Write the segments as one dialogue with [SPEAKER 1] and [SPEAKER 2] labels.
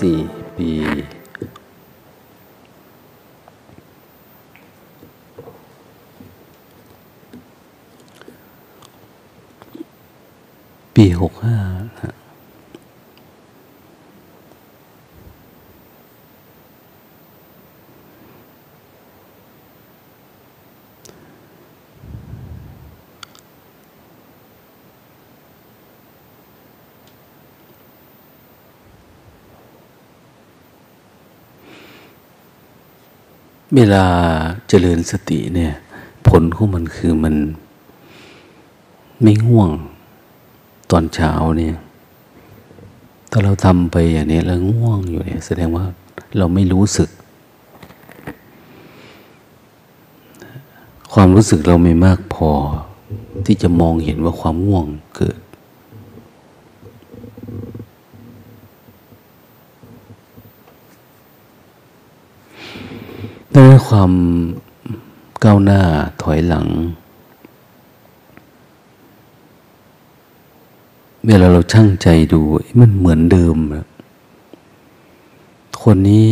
[SPEAKER 1] สี่ปี ปีหกห้า เวลาเจริญสติเนี่ย ผลของมันคือมันไม่ง่วงตอนเช้าเนี่ยถ้าเราทำไปอย่างนี้แล้วง่วงอยู่เนี่ย แสดงว่าเราไม่รู้สึก ความรู้สึกเราไม่มากพอที่จะมองเห็นว่าความง่วงเกิด ด้วยความก้าวหน้าถอยหลัง เวลาเราช่างใจดูมันเหมือนเดิม คนนี้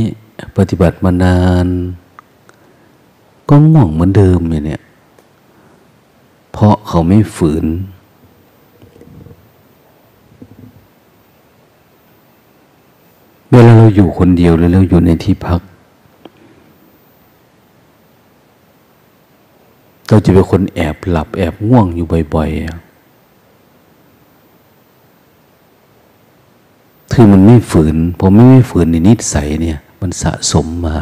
[SPEAKER 1] ปฏิบัติมานาน ก็ง่วงเหมือนเดิมเนี่ย เพราะเขาไม่ฝืน เวลาเราอยู่คนเดียวหรือเราอยู่ในที่พัก เราจะเป็นคนแอบหลับ แอบง่วงอยู่บ่อยๆคือมันไม่ฝืนพอไม่ไม่ฝืนในนิสัยเนี่ย มันสะสมมา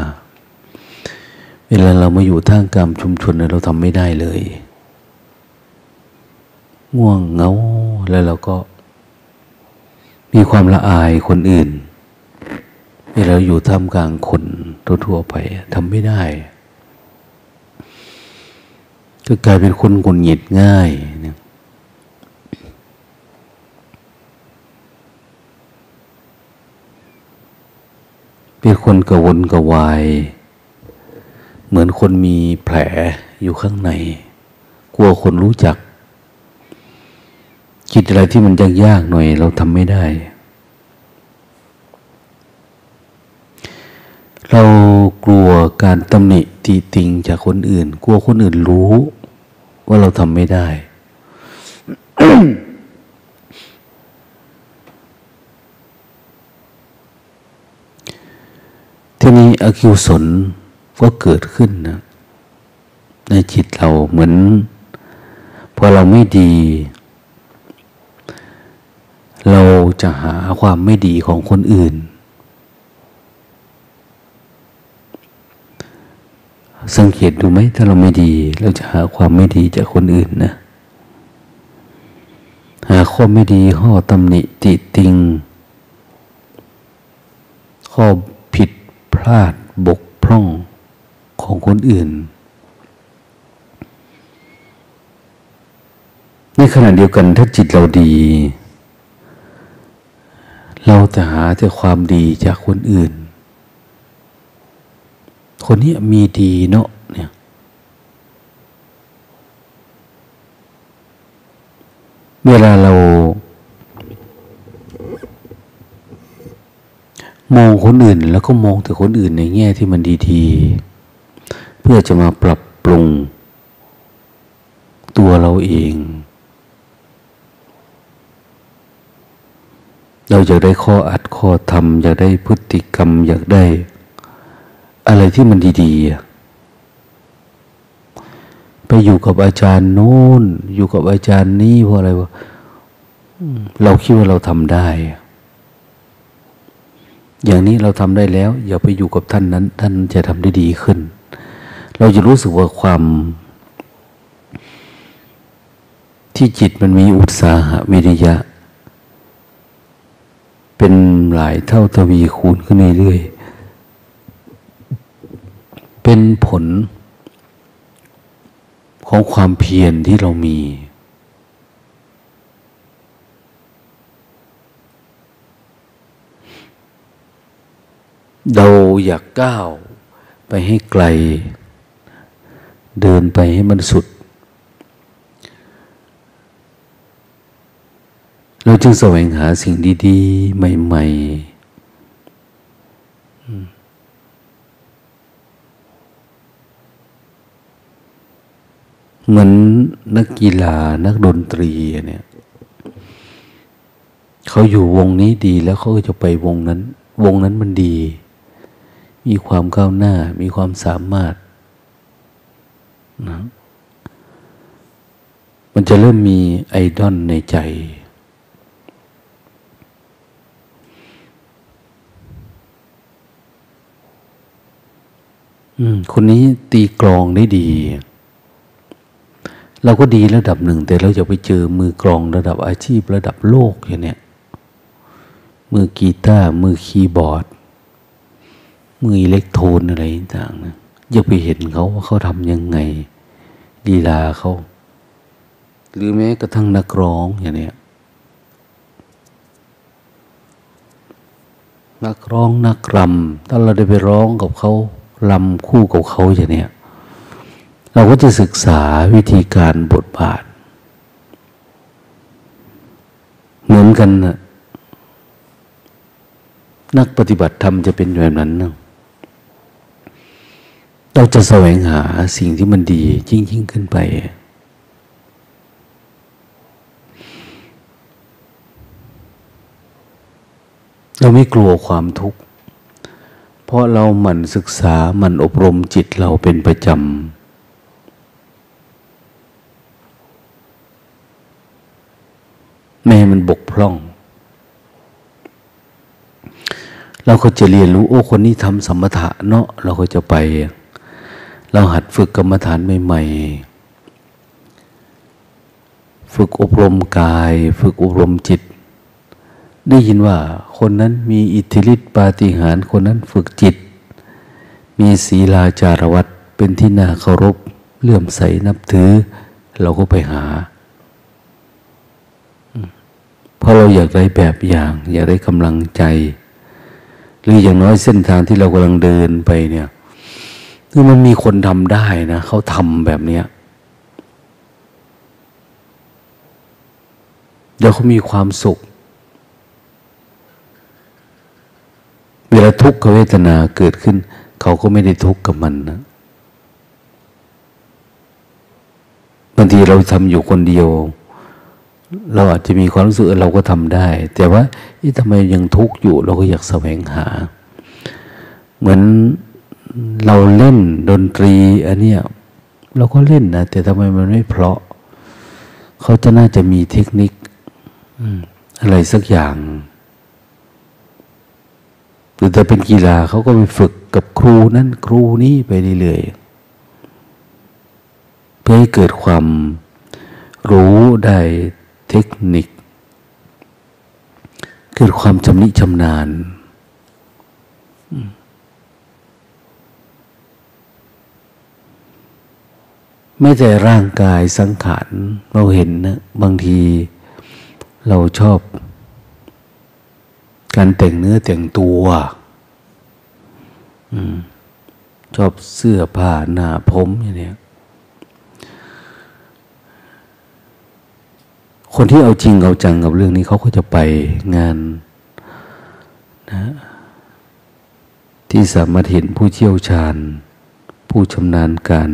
[SPEAKER 1] เวลาเรามาอยู่ท่างกรรมชุมชนเราทำไม่ได้เลย ง่วงเงาแล้วเราก็ มีความละอายคนอื่นเวลาอยู่ท่ามกลางคนทั่วๆไปทำไม่ได้ ก็กลายเป็นคนกุนหงิดง่ายนะเป็นคนกระวนกระวาย เหมือนคนมีแผลอยู่ข้างใน กลัวคนรู้จักคิดอะไรที่มันยากๆหน่อย เราทำไม่ได้ เรากลัวการตำหนิตีติงจากคนอื่น กลัวคนอื่นรู้ ว่าเราทำไม่ได้ ทีนี้อคิวสนก็เกิดขึ้นนะในจิตเราเหมือน พอเราไม่ดี เราจะหาความไม่ดีของคนอื่น สังเกตดูไหมถ้าเราไม่ดี เราจะหาความไม่ดีจากคนอื่นนะ หาข้อไม่ดีข้อตำหนิติติง ข้อผิดพลาดบกพร่องของคนอื่น ในขณะเดียวกันถ้าจิตเราดี เราจะหาแต่ความดีจากคนอื่น คนนี้มีดีเนาะเนี่ย เวลาเรา มองคนอื่น แล้วก็มองแต่คนอื่นในแง่ที่มันดีๆ เพื่อจะมาปรับปรุง ตัวเราเอง เราอยากได้ข้ออัดข้อทำอยากได้พฤติกรรมอยากได้ อะไรที่มันดีๆ ไปอยู่กับอาจารย์โน้น อยู่กับอาจารย์นี้เพราะอะไรวะเราคิดว่าเราทำได้ อย่างนี้เราทำได้แล้ว อย่าไปอยู่กับท่านนั้น ท่านจะทำได้ดีขึ้น เราจะรู้สึกว่าความที่จิตมันมีอุตสาหะวิริยะ เป็นหลายเท่าทวีคูณขึ้นเรื่อย เป็นผลของความเพียรที่เรามี เราอยากก้าวไปให้ไกล เดินไปให้มันสุด เราจึงแสวงหาสิ่งดี ๆ ใหม่ ๆ เหมือนนักกีฬานักดนตรีเนี่ยเขาอยู่วงนี้ดีแล้วเขาก็จะไปวงนั้น วงนั้นมันดี มีความก้าวหน้า มีความสามารถนะมันจะเริ่มมีไอดอลในใจ คนนี้ตีกลองได้ดี เราก็ดีระดับหนึ่ง แต่เราจะไปเจอมือกลองระดับอาชีพระดับโลกอย่างเนี้ยมือกีตาร์มือคีย์บอร์ด มืออิเล็กโทรนอะไรต่างๆนะอย่าไปเห็นเขาว่าเขาทำยังไงลีลาเขา หรือแม้กระทั่งนักร้องอย่างเนี้ยนักร้องนักรำถ้าเราได้ไปร้องกับเขารำคู่กับเขาอย่างเนี้ย เราก็จะศึกษาวิธีการบทบาท เหมือนกันนะนักปฏิบัติธรรมจะเป็นแบบนั้นนะเราจะแสวงหาสิ่งที่มันดียิ่งยิ่งขึ้นไป เราไม่กลัวความทุกข์ เพราะเราหมั่นศึกษาหมั่นอบรมจิตเราเป็นประจำ ไม่ให้มันบกพร่อง เราก็จะเรียนรู้ โอ้คนนี้ทำสมถะเนาะเราก็จะไป เราหัดฝึกกรรมฐานใหม่ๆฝึกอบรมกาย ฝึกอบรมจิต ได้ยินว่าคนนั้นมีอิทธิฤทธิปาฏิหาริย์คนนั้นฝึกจิต มีศีลาจารวัตเป็นที่น่าเคารพเลื่อมใสนับถือ เราก็ไปหา เพราะเราอยากได้แบบอย่าง อยากได้กำลังใจ หรืออย่างน้อยเส้นทางที่เรากำลังเดินไปเนี่ยคือมันมีคนทำได้นะเขาทำแบบเนี้ยเดี๋ยวเขามีความสุข เวลาทุกขเวทนาเกิดขึ้น เขาก็ไม่ได้ทุกข์กับมันนะบางทีเราทำอยู่คนเดียว เราอาจจะมีความรู้สึกเราก็ทำได้ แต่ว่าทำไมยังทุกข์อยู่ เราก็อยากแสวงหา เหมือนเราเล่นดนตรีอันเนี้ยเราก็เล่นนะแต่ทำไมมันไม่เพราะ เขาจะน่าจะมีเทคนิคอะไรสักอย่าง หรือถ้าเป็นกีฬาเขาก็ไปฝึกกับครูนั่นครูนี่ไปเรื่อยๆเพื่อให้เกิดความรู้ได้ เทคนิค เกิดความชำนิชำนาญ ไม่แต่ร่างกายสังขารเราเห็นนะบางทีเราชอบ การแต่งเนื้อแต่งตัวชอบเสื้อผ้าหน้าผมอย่างนี้ คนที่เอาจริงเอาจังกับเรื่องนี้เขาก็จะไปงานนะที่สามารถเห็นผู้เชี่ยวชาญ ผู้ชำนาญการ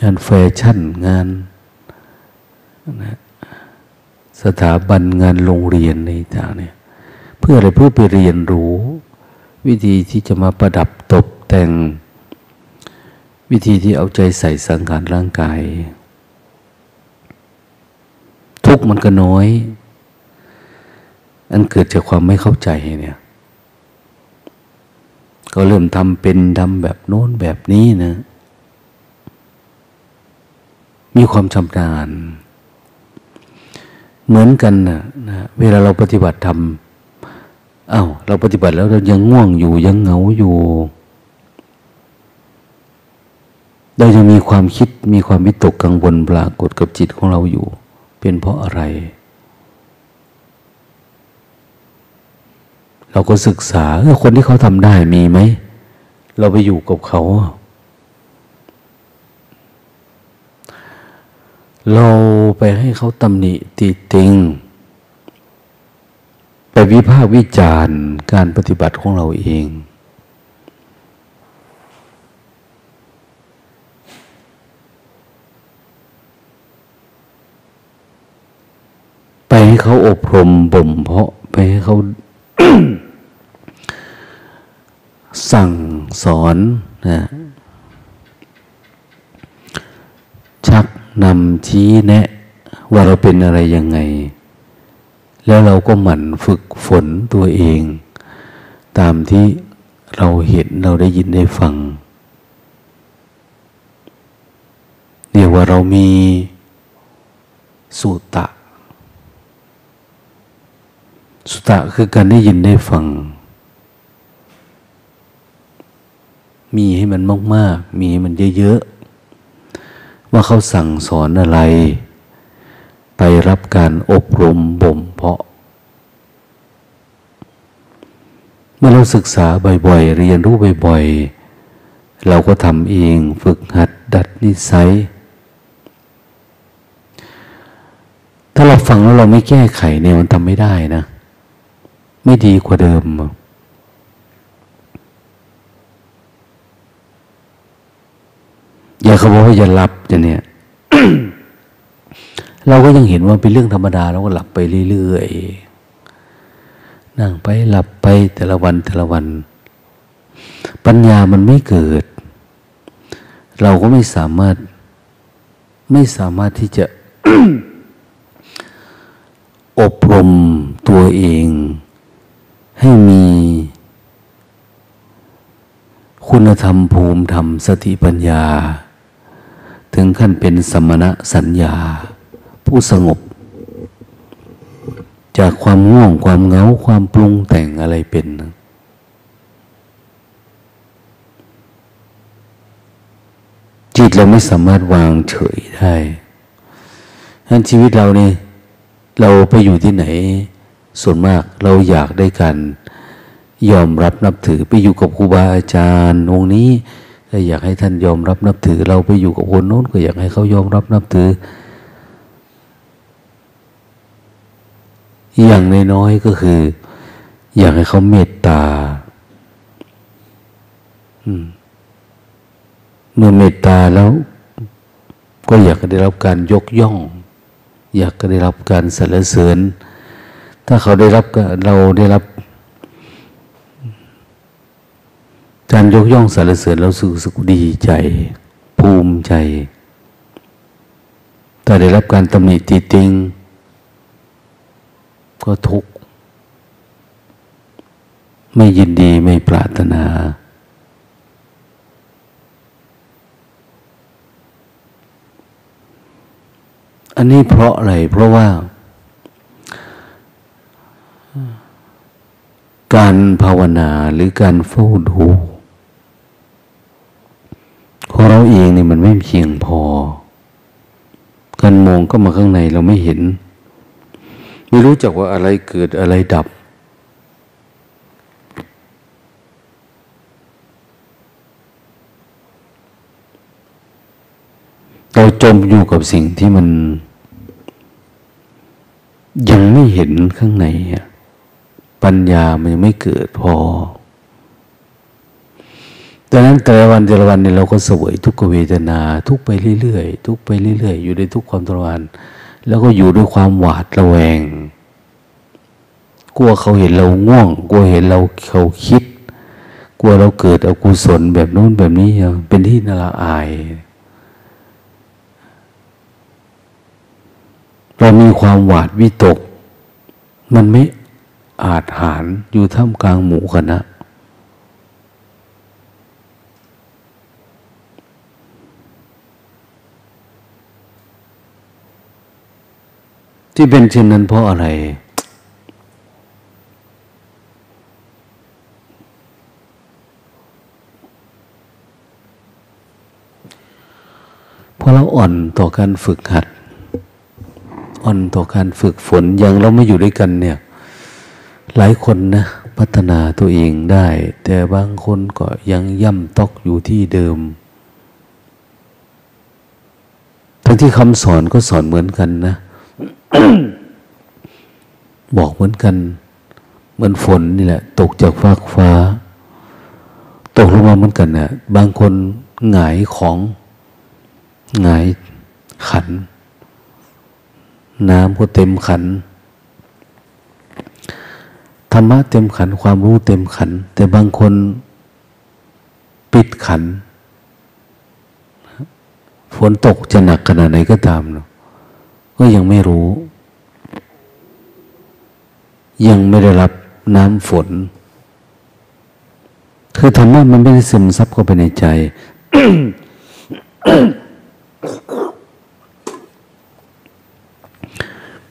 [SPEAKER 1] งานแฟชั่นงานนะสถาบันงานโรงเรียนในต่างเนี่ยเพื่ออะไรเพื่อไปเรียนรู้ วิธีที่จะมาประดับตกแต่ง วิธีที่เอาใจใส่สังขารร่างกาย ทุกข์มันก็น้อยอันเกิดจากความไม่เข้าใจเนี่ย ก็เริ่มทำเป็นดำแบบโน้นแบบนี้นะ มีความชำนาญ เหมือนกันนะนะเวลาเราปฏิบัติทำอา้าวเราปฏิบัติแล้วเรายังง่วงอยู่ยังเหงาอยู่เรายังมีความคิดมีความวิตกกังวลปรากฏกับจิตของเราอยู่ เป็นเพราะอะไร เราก็ศึกษาเออคนที่เขาทำได้มีไหม เราไปอยู่กับเขา เราไปให้เขาตำหนิติติง ไปวิพากษ์วิจารณ์การปฏิบัติของเราเอง ไปให้เขาอบรมบ่มเพาะไปให้เขาสั่งสอนนะชักนำชี้แนะ ว่าเราเป็นอะไรยังไง แล้วเราก็หมั่นฝึกฝนตัวเอง ตามที่เราเห็นเราได้ยินได้ฟังเรียกว่าเรามีสุตะ สุตะคือการได้ยินได้ฟัง มีให้มันมากๆ มีให้มันเยอะๆ ว่าเขาสั่งสอนอะไร ไปรับการอบรมบ่มเพาะ เมื่อเราศึกษาบ่อยๆ เรียนรู้บ่อยๆ เราก็ทำเองฝึกหัดดัดนิสัย ถ้าเราฟังแล้วเราไม่แก้ไขเนี่ยมันทำไม่ได้นะ ไม่ดีกว่าเดิม อย่าเขาบอกว่าอย่าหลับอย่างเนี้ยเราก็ยังเห็นว่าเป็นเรื่องธรรมดาเราก็หลับไปเรื่อยๆ นั่งไปหลับไปแต่ละวันแต่ละวัน ปัญญามันไม่เกิด เราก็ไม่สามารถ ไม่สามารถที่จะอบรมตัวเอง ให้มี คุณธรรมภูมิธรรมสติปัญญา ถึงขั้นเป็นสมณะสัญญา ผู้สงบ จากความง่วงความเหงาความปรุงแต่งอะไรเป็นจิตเราไม่สามารถวางเฉยได้ทั้นชีวิตเราเนี่ยเราไปอยู่ที่ไหน ส่วนมากเราอยากได้การยอมรับนับถือไปอยู่กับครูบาอาจารย์องค์นี้ก็อยากให้ท่านยอมรับนับถือ เราไปอยู่กับคนโน้นก็อยากให้เขายอมรับนับถือ อย่างน้อยๆก็คือ อยากให้เขาเมตตาเมื่อเมตตาแล้ว ก็อยากได้รับการยกย่อง อยากได้รับการสรรเสริญ ถ้าเขาได้รับเราได้รับการยกย่องสรรเสริญเราสึกสึกดีใจ ภูมิใจ แต่ได้รับการตำหนิติติง ก็ทุกข์ ไม่ยินดีไม่ปรารถนา อันนี้เพราะอะไร เพราะว่า การภาวนาหรือการเฝ้าดูของเราเองเนี่ยมันไม่เพียงพอ การมองก็มาข้างในเราไม่เห็น ไม่รู้จักว่าอะไรเกิดอะไรดับ เราจมอยู่กับสิ่งที่มัน ยังไม่เห็นข้างใน ปัญญามันยังไม่เกิดพอดังนั้นแต่ละวันแต่ละวันเนี่ยเราก็สวยทุกเวทนา ทุกไปเรื่อยๆทุกไปเรื่อยๆอยู่ในทุกความทรมานแล้วก็อยู่ด้วยความหวาดระแวง กลัวเขาเห็นเราง่วง กลัวเห็นเราเขาคิด กลัวเราเกิดอกุศลแบบนู้นแบบนี้เป็นที่น่าอาย เรามีความหวาดวิตก มันไม่ อาจหารอยู่ท่ามกลางหมู่คณะ ที่เป็นเช่นนั้นเพราะอะไร เพราะเราอ่อนต่อการฝึกหัด อ่อนต่อการฝึกฝนอย่างเราไม่อยู่ด้วยกันเนี่ย หลายคนนะพัฒนาตัวเองได้ แต่บางคนก็ยังย่ำตอกอยู่ที่เดิม ทั้งที่คำสอนก็สอนเหมือนกันนะ บอกเหมือนกัน เหมือนฝนนี่แหละ ตกจากฟ้าฟ้า ตกลงมาเหมือนกันนะบางคนหงายของหงายขัน น้ำก็เต็มขัน ธรรมะเต็มขันความรู้เต็มขัน แต่บางคนปิดขัน ฝนตกจะหนักขนาดไหนก็ตามเนาะก็ยังไม่รู้ ยังไม่ได้รับน้ำฝน คือธรรมะมันไม่ได้ซึมซับเข้าไปในใจ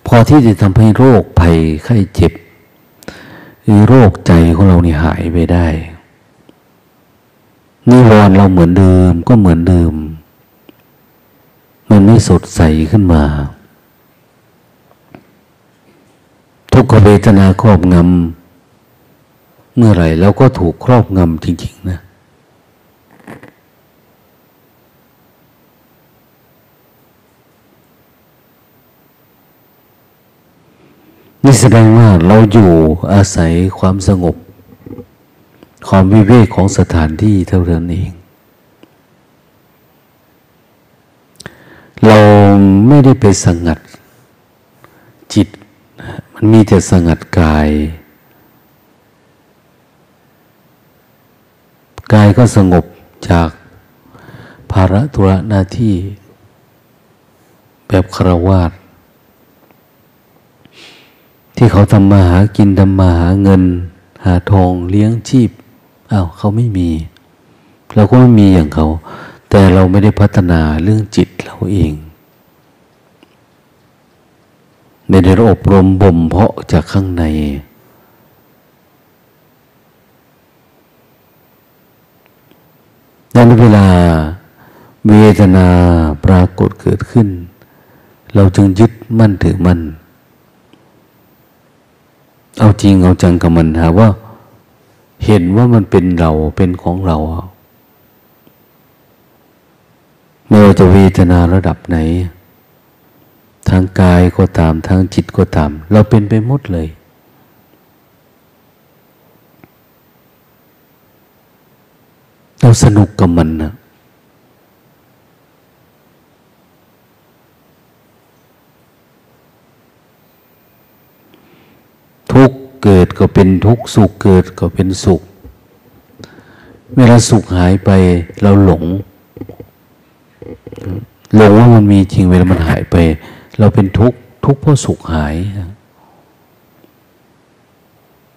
[SPEAKER 1] พอที่จะทำให้โรคภัยไข้เจ็บ โรคใจของเรานี่หายไปได้ นิวรณ์เราเหมือนเดิมก็เหมือนเดิม มันไม่สดใสขึ้นมา ทุกขเวทนาครอบงำเมื่อไหร่เราก็ถูกครอบงำจริง ๆ นะ นี่แสดงว่าเราอยู่อาศัยความสงบ ความวิเวกของสถานที่เท่านั้นเอง เราไม่ได้ไปสังัดจิต มันมีแต่สังัดกาย กายก็สงบจากภาระธุระหน้าที่ แบบคราวาส ที่เขาทำมาหากินทำมาหาเงิน หาทองเลี้ยงชีพอา้าวเขาไม่มี เราก็ไม่มีอย่างเขา แต่เราไม่ได้พัฒนาเรื่องจิตเราเองไม่ได้อบรมบ่มเพาะจากข้างในดังนั้นเวลาเวทนาปรากฏเกิดขึ้น เราจึงยึดมั่นถือมั่น เอาจริงเอาจังกับมันหาว่า เห็นว่ามันเป็นเราเป็นของเราไม่ว่าจะเวทนาระดับไหน ทางกายก็ตามทางจิตก็ตาม เราเป็นไปหมดเลย เราสนุกกับมันนะทุก เกิดก็เป็นทุกข์สุขเกิดก็เป็นสุข เวลาสุขหายไปเราหลง หลงว่ามันมีจริงเวลามันหายไป เราเป็นทุกข์ทุกข์เพราะสุขหาย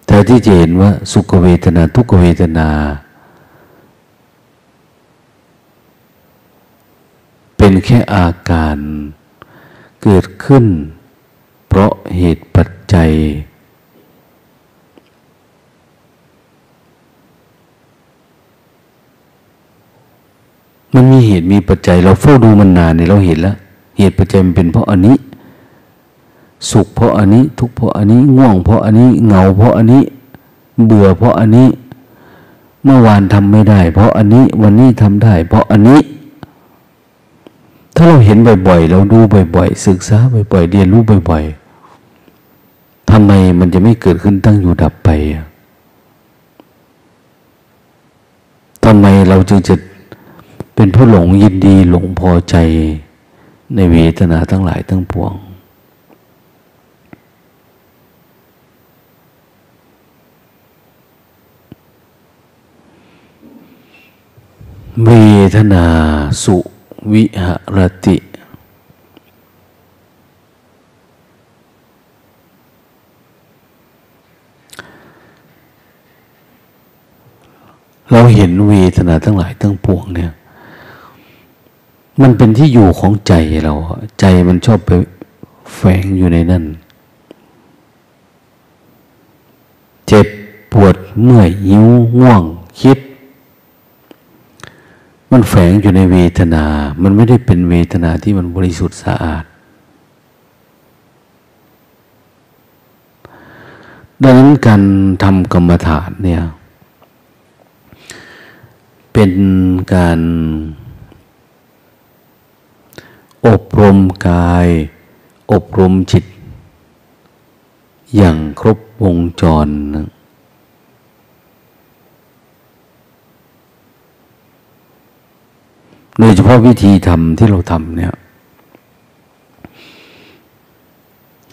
[SPEAKER 1] แต่ที่จะเห็นว่าสุขเวทนาทุกขเวทนา เป็นแค่อาการเกิดขึ้น เพราะเหตุปัจจัย มันมีเหตุมีปัจจัย เราเฝ้าดูมันนานเนี่ยเราเห็นแล้ว เหตุปัจจัยมันเป็นเพราะอันนี้ สุขเพราะอันนี้ ทุกข์เพราะอันนี้ ง่วงเพราะอันนี้ เหงาเพราะอันนี้ เบื่อเพราะอันนี้ เมื่อวานทำไม่ได้ เพราะอันนี้ วันนี้ทำได้ เพราะอันนี้ ถ้าเราเห็นบ่อยๆ เราดูบ่อยๆ ศึกษาบ่อยๆ เรียนรู้บ่อยๆทำไมมันจะไม่เกิดขึ้นตั้งอยู่ดับไปทำไมเราจึงจะ เป็นผู้หลงยินดีหลงพอใจในเวทนาทั้งหลายทั้งปวง เวทนาสุวิหรติ เราเห็นเวทนาทั้งหลายทั้งปวงเนี่ย มันเป็นที่อยู่ของใจเรา ใจมันชอบไปแฝงอยู่ในนั้นเจ็บปวดเมื่อยหิวง่วง คิด มันแฝงอยู่ในเวทนา มันไม่ได้เป็นเวทนาที่มันบริสุทธิ์สะอาด ดังนั้นการทำกรรมฐานเนี่ย เป็นการ อบรมกาย อบรมจิต อย่างครบวงจรนะโดยเฉพาะวิธีทำที่เราทำเนี่ย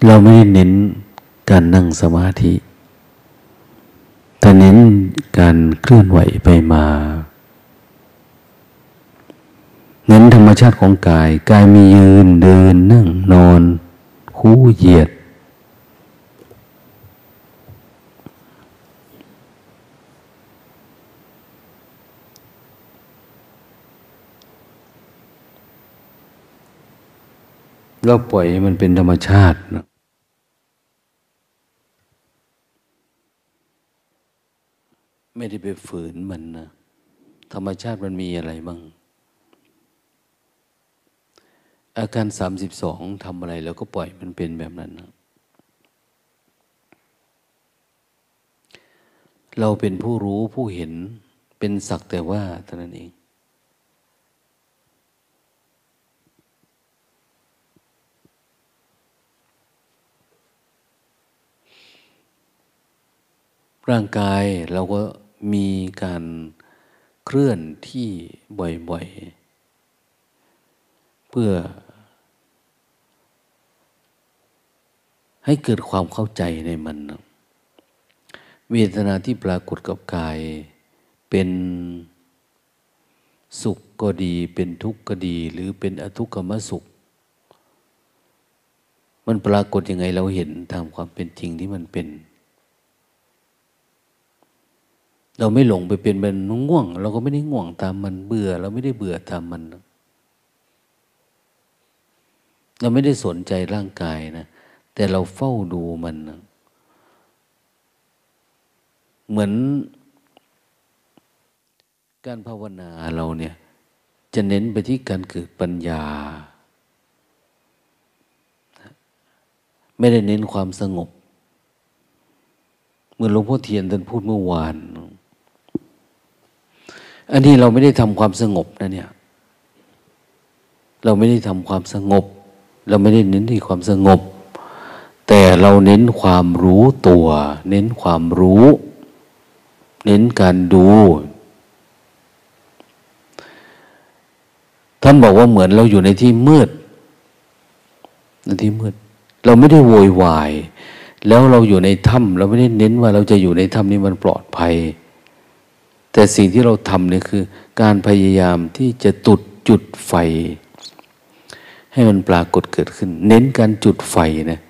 [SPEAKER 1] เราไม่ได้เน้นการนั่งสมาธิ แต่เน้นการเคลื่อนไหวไปมา เน้นธรรมชาติของกาย กายมียืนเดินนั่งนอน คู่เหยียด เราปล่อยให้มันเป็นธรรมชาตินะไม่ได้ไปฝืนมันนะ ธรรมชาติมันมีอะไรบ้าง อาการสามสิบสองทำอะไรแล้วก็ปล่อยมันเป็นแบบนั้นนะเราเป็นผู้รู้ผู้เห็นเป็นสักแต่ว่าเท่านั้นเอง ร่างกายเราก็มีการเคลื่อนที่บ่อยๆ เพื่อ ให้เกิดความเข้าใจในมัน เวทนาที่ปรากฏกับกาย เป็นสุขก็ดี เป็นทุกข์ก็ดี หรือเป็นอทุกขมสุข มันปรากฏยังไงเราเห็นตามความเป็นจริงที่มันเป็นเราไม่หลงไปเป็นมันง่วง เราก็ไม่ได้ง่วงตามมันเบื่อ เราไม่ได้เบื่อตามมัน เราไม่ได้สนใจร่างกายนะ แต่เราเฝ้าดูมันนะเหมือนการภาวนาเราเนี่ย จะเน้นไปที่การเกิดปัญญา ไม่ได้เน้นความสงบ เหมือนหลวงพ่อเทียนท่านพูดเมื่อวาน อันนี้เราไม่ได้ทำความสงบนะเนี่ย เราไม่ได้ทำความสงบ เราไม่ได้เน้นที่ความสงบ แต่เราเน้นความรู้ตัว เน้นความรู้ เน้นการดู ท่านบอกว่าเหมือนเราอยู่ในที่มืดในที่มืด เราไม่ได้โวยวาย แล้วเราอยู่ในถ้ำเราไม่ได้เน้นว่าเราจะอยู่ในถ้ำนี้มันปลอดภัย แต่สิ่งที่เราทำเนี่ยคือ การพยายามที่จะตุดจุดไฟ ให้มันปรากฏเกิดขึ้น เน้นการจุดไฟนะ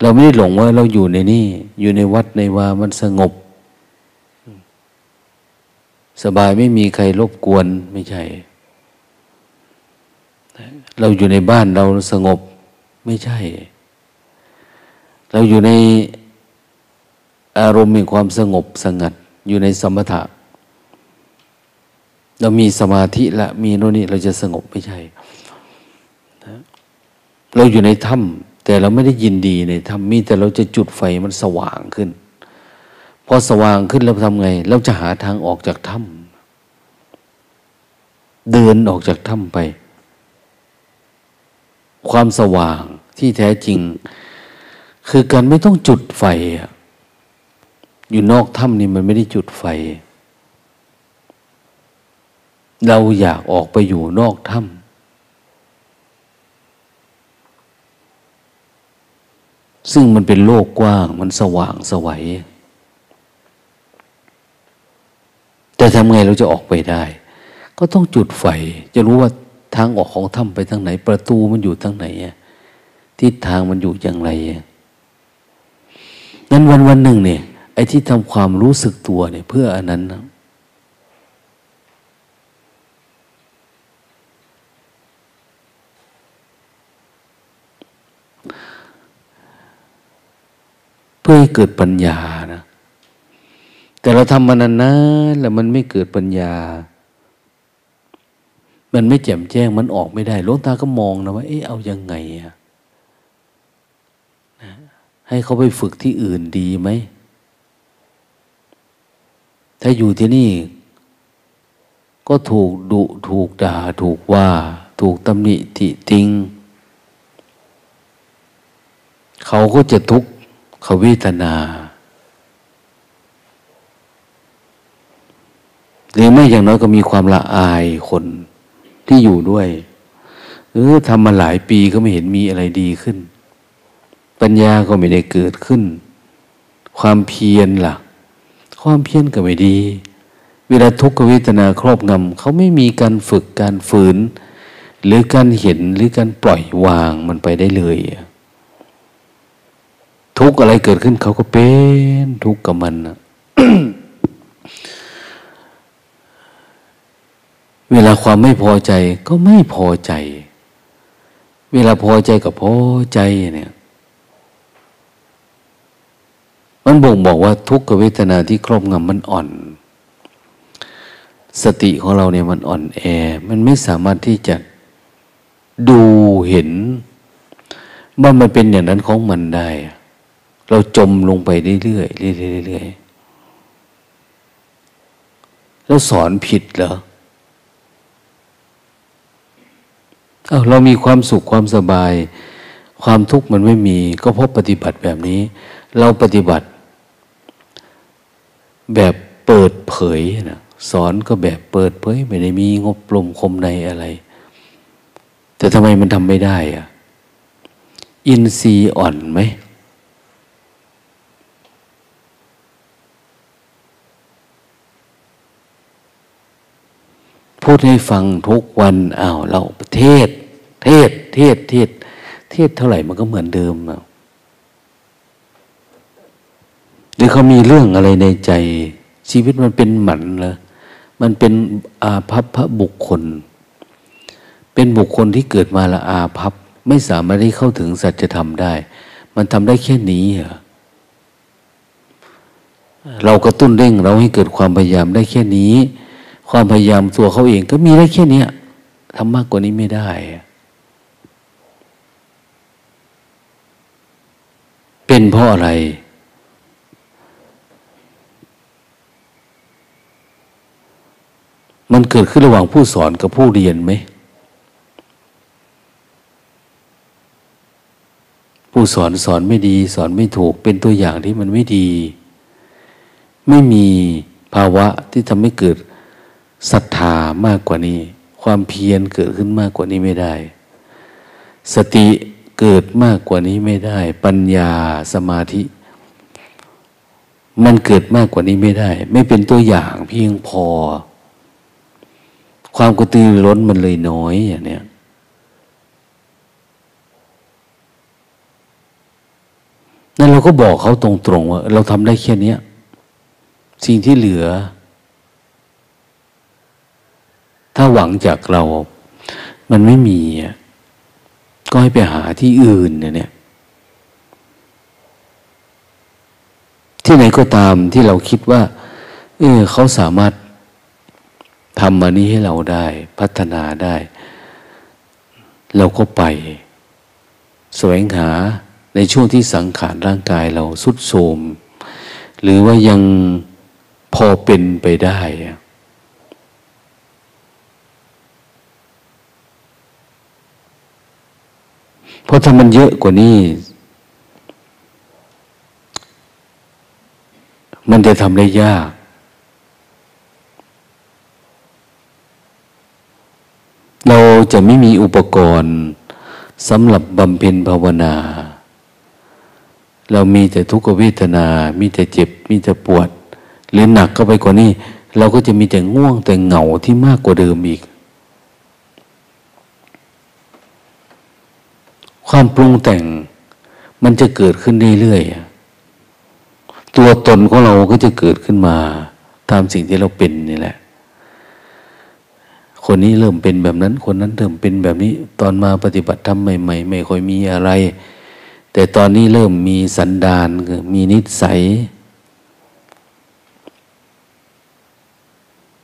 [SPEAKER 1] เราไม่ได้หลงว่าเราอยู่ในนี่ อยู่ในวัดในวามันสงบ สบายไม่มีใครรบกวนไม่ใช่ เราอยู่ในบ้านเราสงบไม่ใช่ เราอยู่ในอารมณ์มีความสงบสงัด อยู่ในสมถะ เรามีสมาธิละมีโน่นนี่เราจะสงบไม่ใช่ เราอยู่ในถ้ำแต่เราไม่ได้ยินดีในถ้ำมีแต่เราจะจุดไฟมันสว่างขึ้น พอสว่างขึ้นเราทำไง เราจะหาทางออกจากถ้ำเดินออกจากถ้ำไป ความสว่างที่แท้จริง คือการไม่ต้องจุดไฟ อยู่นอกถ้ำนี่มันไม่ได้จุดไฟ เราอยากออกไปอยู่นอกถ้ำ ซึ่งมันเป็นโลกกว้าง มันสว่างสวัย แต่ทำไงเราจะออกไปได้ ก็ต้องจุดไฟ จะรู้ว่าทางออกของถ้ำไปทางไหน ประตูมันอยู่ทางไหนทิศทางมันอยู่อย่างไรนั้นวันวันหนึ่งเนี่ยไอ้ที่ทำความรู้สึกตัวเนี่ย เพื่ออันนั้นนะ เพื่อให้เกิดปัญญานะแต่เราทำมานานๆแล้วมันไม่เกิดปัญญา มันไม่แจ่มแจ้งมันออกไม่ได้หลวงตาก็มองนะว่า เอ๊ะเอายังไงอะให้เขาไปฝึกที่อื่นดีไหม ถ้าอยู่ที่นี่ ก็ถูกดุถูกด่า ถูกว่า ถูกตำหนิติติง เขาก็จะทุกข์ ขาเวทนา หรือไม่อย่างน้อยก็มีความละอายคนที่อยู่ด้วย เออทำมาหลายปีก็ไม่เห็นมีอะไรดีขึ้น ปัญญาก็ไม่ได้เกิดขึ้น ความเพียรล่ะ ความเพียรก็ไม่ดี เวลาทุกขเวทนาครอบงำเขาไม่มีการฝึกการฝืน หรือการเห็นหรือการปล่อยวางมันไปได้เลย ทุกอะไรเกิดขึ้นเขาก็เป็นทุกข์กับมันนะเวลาความไม่พอใจก็ไม่พอใจ เวลาพอใจกับพอใจเนี่ย มันบ่งบอกว่าทุกขเวทนาที่ครอบงำมันอ่อน สติของเราเนี่ยมันอ่อนแอ มันไม่สามารถที่จะดูเห็นว่ามันเป็นอย่างนั้นของมันได้ เราจมลงไปเรื่อยๆเรื่อยๆเรื่อยๆแล้วสอนผิดเหรอเอาเรามีความสุขความสบาย ความทุกข์มันไม่มี ก็เพราะปฏิบัติแบบนี้ เราปฏิบัติ แบบเปิดเผยนะสอนก็แบบเปิดเผย ไม่ได้มีงบปลมคมในอะไร แต่ทำไมมันทำไม่ได้อะอินทรีย์อ่อนไหม พูดให้ฟังทุกวันอ้าวเราเทศ เทศ เทศ เทศ เทศเท่าไหร่มันก็เหมือนเดิมนะหรือเขามีเรื่องอะไรในใจ ชีวิตมันเป็นหมันเหรอมันเป็นอาภัพพระบุคคล เป็นบุคคลที่เกิดมาละอาภัพไม่สามารถที่เข้าถึงสัจธรรมได้ มันทำได้แค่นี้เหรอเรากระตุ้นเร่งเราให้เกิดความพยายามได้แค่นี้ ความพยายามตัวเขาเองก็มีได้แค่นี้ทำมากกว่านี้ไม่ได้เป็นเพราะอะไร มันเกิดขึ้นระหว่างผู้สอนกับผู้เรียนไหม ผู้สอนสอนไม่ดี สอนไม่ถูก เป็นตัวอย่างที่มันไม่ดี ไม่มีภาวะที่ทำให้เกิด ศรัทธามากกว่านี้ ความเพียรเกิดขึ้นมากกว่านี้ไม่ได้ สติเกิดมากกว่านี้ไม่ได้ ปัญญาสมาธิ มันเกิดมากกว่านี้ไม่ได้ ไม่เป็นตัวอย่างเพียงพอ ความกระตือร้นมันเลยน้อยอย่างเนี้ยนั่นเราก็บอกเขาตรงๆว่าเราทำได้แค่นี้สิ่งที่เหลือ ถ้าหวังจากเรา มันไม่มีก็ให้ไปหาที่อื่นเนี่ย ที่ไหนก็ตามที่เราคิดว่า เออเขาสามารถทำมานี้ให้เราได้ พัฒนาได้ เราก็ไป แสวงหาในช่วงที่สังขารร่างกายเราสุดโทมหรือว่ายังพอเป็นไปได้ เพราะถ้ามันเยอะกว่านี้ มันจะทำได้ยาก เราจะไม่มีอุปกรณ์สำหรับบำเพ็ญภาวนา เรามีแต่ทุกขเวทนา มีแต่เจ็บ มีแต่ปวด หรือหนักเข้าไปกว่านี้ เราก็จะมีแต่ง่วงแต่เหงาที่มากกว่าเดิมอีก ความปรุงแต่งมันจะเกิดขึ้นเรื่อยๆตัวตนของเราก็จะเกิดขึ้นมา ตามสิ่งที่เราเป็นนี่แหละ คนนี้เริ่มเป็นแบบนั้น คนนั้นเริ่มเป็นแบบนี้ ตอนมาปฏิบัติธรรมใหม่ๆไม่ค่อยมีอะไร แต่ตอนนี้เริ่มมีสันดานมีนิสัย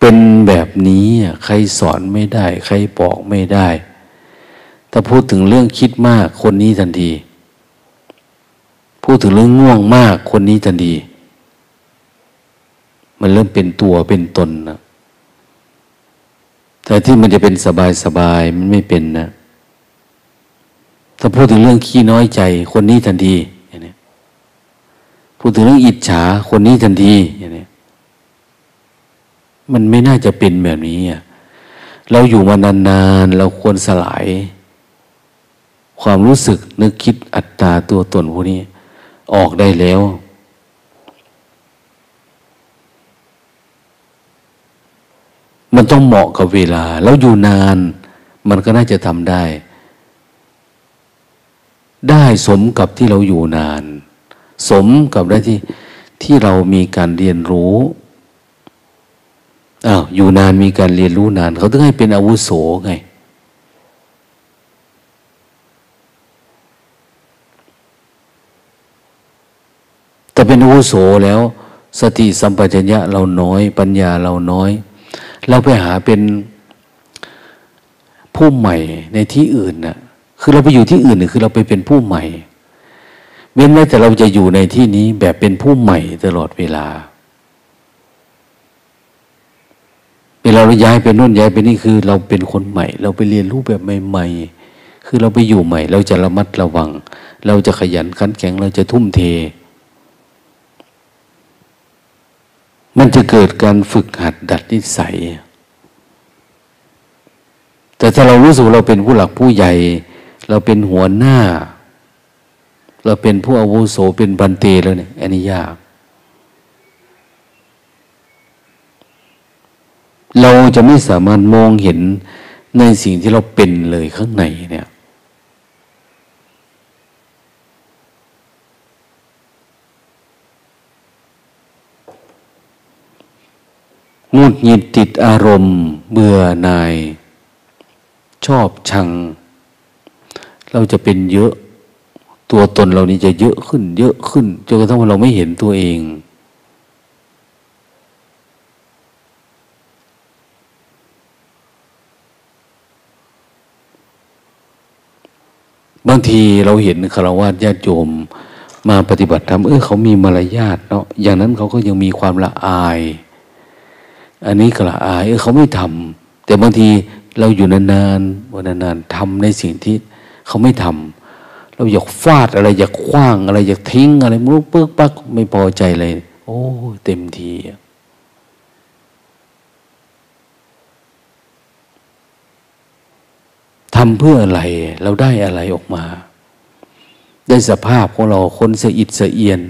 [SPEAKER 1] เป็นแบบนี้ใครสอนไม่ได้ ใครบอกไม่ได้ ถ้าพูดถึงเรื่องคิดมากคนนี้ทันที พูดถึงเรื่องง่วงมากคนนี้ทันที มันเริ่มเป็นตัวเป็นตนนะแต่ที่มันจะเป็นสบายสบายมันไม่เป็นนะ ถ้าพูดถึงเรื่องขี้น้อยใจ คนนี้ทันทีอย่างนี้พูดถึงเรื่องอิจฉาคนนี้ทันทีอย่างนี้มันไม่น่าจะเป็นแบบนี้อะเราอยู่มานานๆ เราควรสลาย ความรู้สึกนึกคิดอัตตาตัวตนพวกนี้ ออกได้แล้ว มันต้องเหมาะกับเวลา แล้วอยู่นาน มันก็น่าจะทำได้ ได้สมกับที่เราอยู่นาน สมกับได้ที่ที่เรามีการเรียนรู้อ้าวอยู่นานมีการเรียนรู้นาน เขาต้องให้เป็นอาวุโสไง แต่เป็นอุโสแล้ว สติสัมปชัญญะเราน้อย ปัญญาเราน้อย เราไปหาเป็นผู้ใหม่ในที่อื่นนะ่ะคือเราไปอยู่ที่อื่นคือเราไปเป็นผู้ใหม่ เว้นไว้แต่เราจะอยู่ในที่นี้แบบเป็นผู้ใหม่ตลอดเวลาเวลาเราย้ายไปนู่นย้ายไปนี่คือ เราเป็นคนใหม่ เราไปเรียนรู้แบบใหม่ ๆ คือเราไปอยู่ใหม่ เราจะระมัดระวัง เราจะขยันขันแข็งเราจะทุ่มเท มันจะเกิดการฝึกหัดดัดนิสัย แต่ถ้าเรารู้สึกเราเป็นผู้หลักผู้ใหญ่ เราเป็นหัวหน้า เราเป็นผู้อาวุโสเป็นบันเตแล้วเนี่ยอันนี้ยาก เราจะไม่สามารถมองเห็นในสิ่งที่เราเป็นเลยข้างในเนี่ย งุดหงิดติดอารมณ์ เบื่อนาย ชอบชัง เราจะเป็นเยอะ ตัวตนเรานี้จะเยอะขึ้น เยอะขึ้นจนกระทั่งเราไม่เห็นตัวเอง บางทีเราเห็นคารวะญาติโยม มาปฏิบัติธรรมเออเขามีมารยาทเนาะอย่างนั้นเขาก็ยังมีความละอาย อันนี้ก็ละอายเออเขาไม่ทำแต่บางทีเราอยู่นานๆวันนานๆทำในสิ่งที่เขาไม่ทำเราอยากฟาดอะไรอยากคว้างอะไรอยากทิ้งอะไรมุ้งเปิกปักไม่พอใจเลย โอ้เต็มทีทำเพื่ออะไร เราได้อะไรออกมา ได้สภาพของเราคนเสียอิดเสียเอียน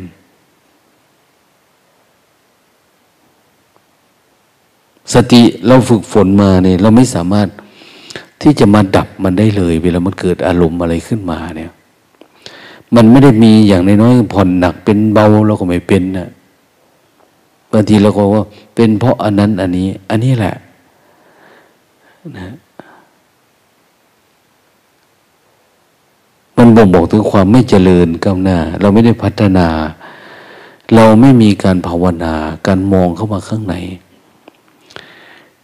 [SPEAKER 1] สติเราฝึกฝนมาเนี่ยเราไม่สามารถที่จะมาดับมันได้เลย เวลามันเกิดอารมณ์อะไรขึ้นมาเนี่ย มันไม่ได้มีอย่างน้อยๆผ่อนหนักเป็นเบาเราก็ไม่เป็นนะบางทีเราก็ว่า เป็นเพราะอันนั้นอันนี้ อันนี้แหละนะมันบ่งบอกถึงความไม่เจริญก้าวหน้า เราไม่ได้พัฒนา เราไม่มีการภาวนา การมองเข้ามาข้างใน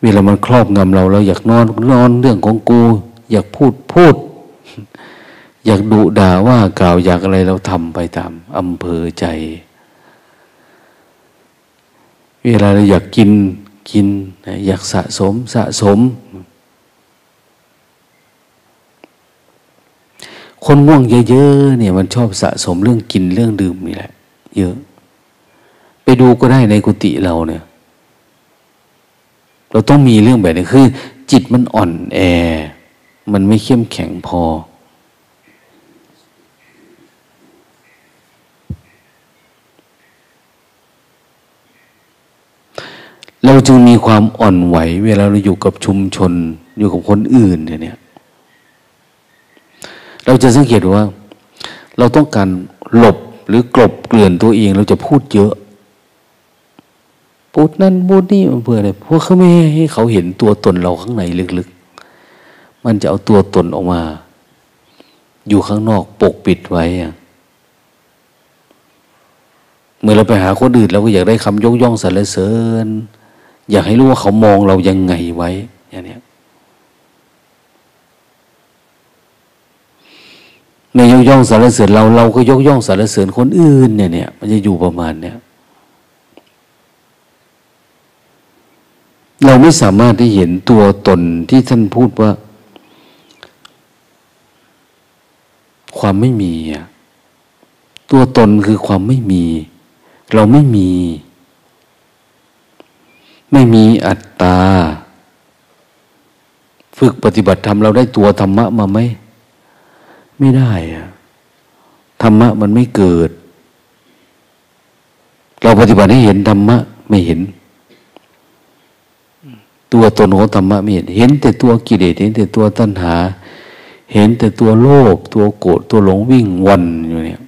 [SPEAKER 1] เวลามันครอบงำเรา เราอยากนอนนอนเรื่องของกู อยากพูดพูด อยากดุด่าว่ากล่าวอยากอะไรเราทำไปตามอำเภอใจ เวลาเราอยากกินกิน อยากสะสมสะสม คนง่วงเยอะๆเนี่ยมันชอบสะสมเรื่องกินเรื่องดื่มนี่แหละ เยอะ ไปดูก็ได้ในกุฏิเราเนี่ย เราต้องมีเรื่องแบบนี้คือ จิตมันอ่อนแอ มันไม่เข้มแข็งพอ เราจึงมีความอ่อนไหว เวลาเราอยู่กับชุมชน อยู่กับคนอื่นเนี่ยเราจะสังเกตว่า เราต้องการหลบหรือกลบเกลื่อนตัวเอง เราจะพูดเยอะ พูดนั่นพูดนี่เพื่ออะไรเพราะเขาไม่ให้เขาเห็นตัวตนเราข้างในลึกๆ มันจะเอาตัวตนออกมา อยู่ข้างนอกปกปิดไว้อะเมื่อเราไปหาคนอื่นเราก็อยากได้คำยกย่องสรรเสริญ อยากให้รู้ว่าเขามองเรายังไงไว้อย่างนี้ในยกย่องสรรเสริญเราเราก็ยกย่องสรรเสริญคนอื่นเนี่ยเนี่ยมันจะอยู่ประมาณเนี่ย เราไม่สามารถที่เห็นตัวตนที่ท่านพูดว่า ความไม่มีอะตัวตนคือความไม่มี เราไม่มี ไม่มีอัตตา ฝึกปฏิบัติธรรมเราได้ตัวธรรมะมาไหมไม่ได้อะธรรมะมันไม่เกิด เราปฏิบัติให้เห็นธรรมะไม่เห็น ตัวตนของธรรมะไม่เห็นเห็นแต่ตัวกิเลสเห็นแต่ตัวตัณหา เห็นแต่ตัวโลภตัวโกรธตัวหลงวิ่งวันอยู่เนี่ย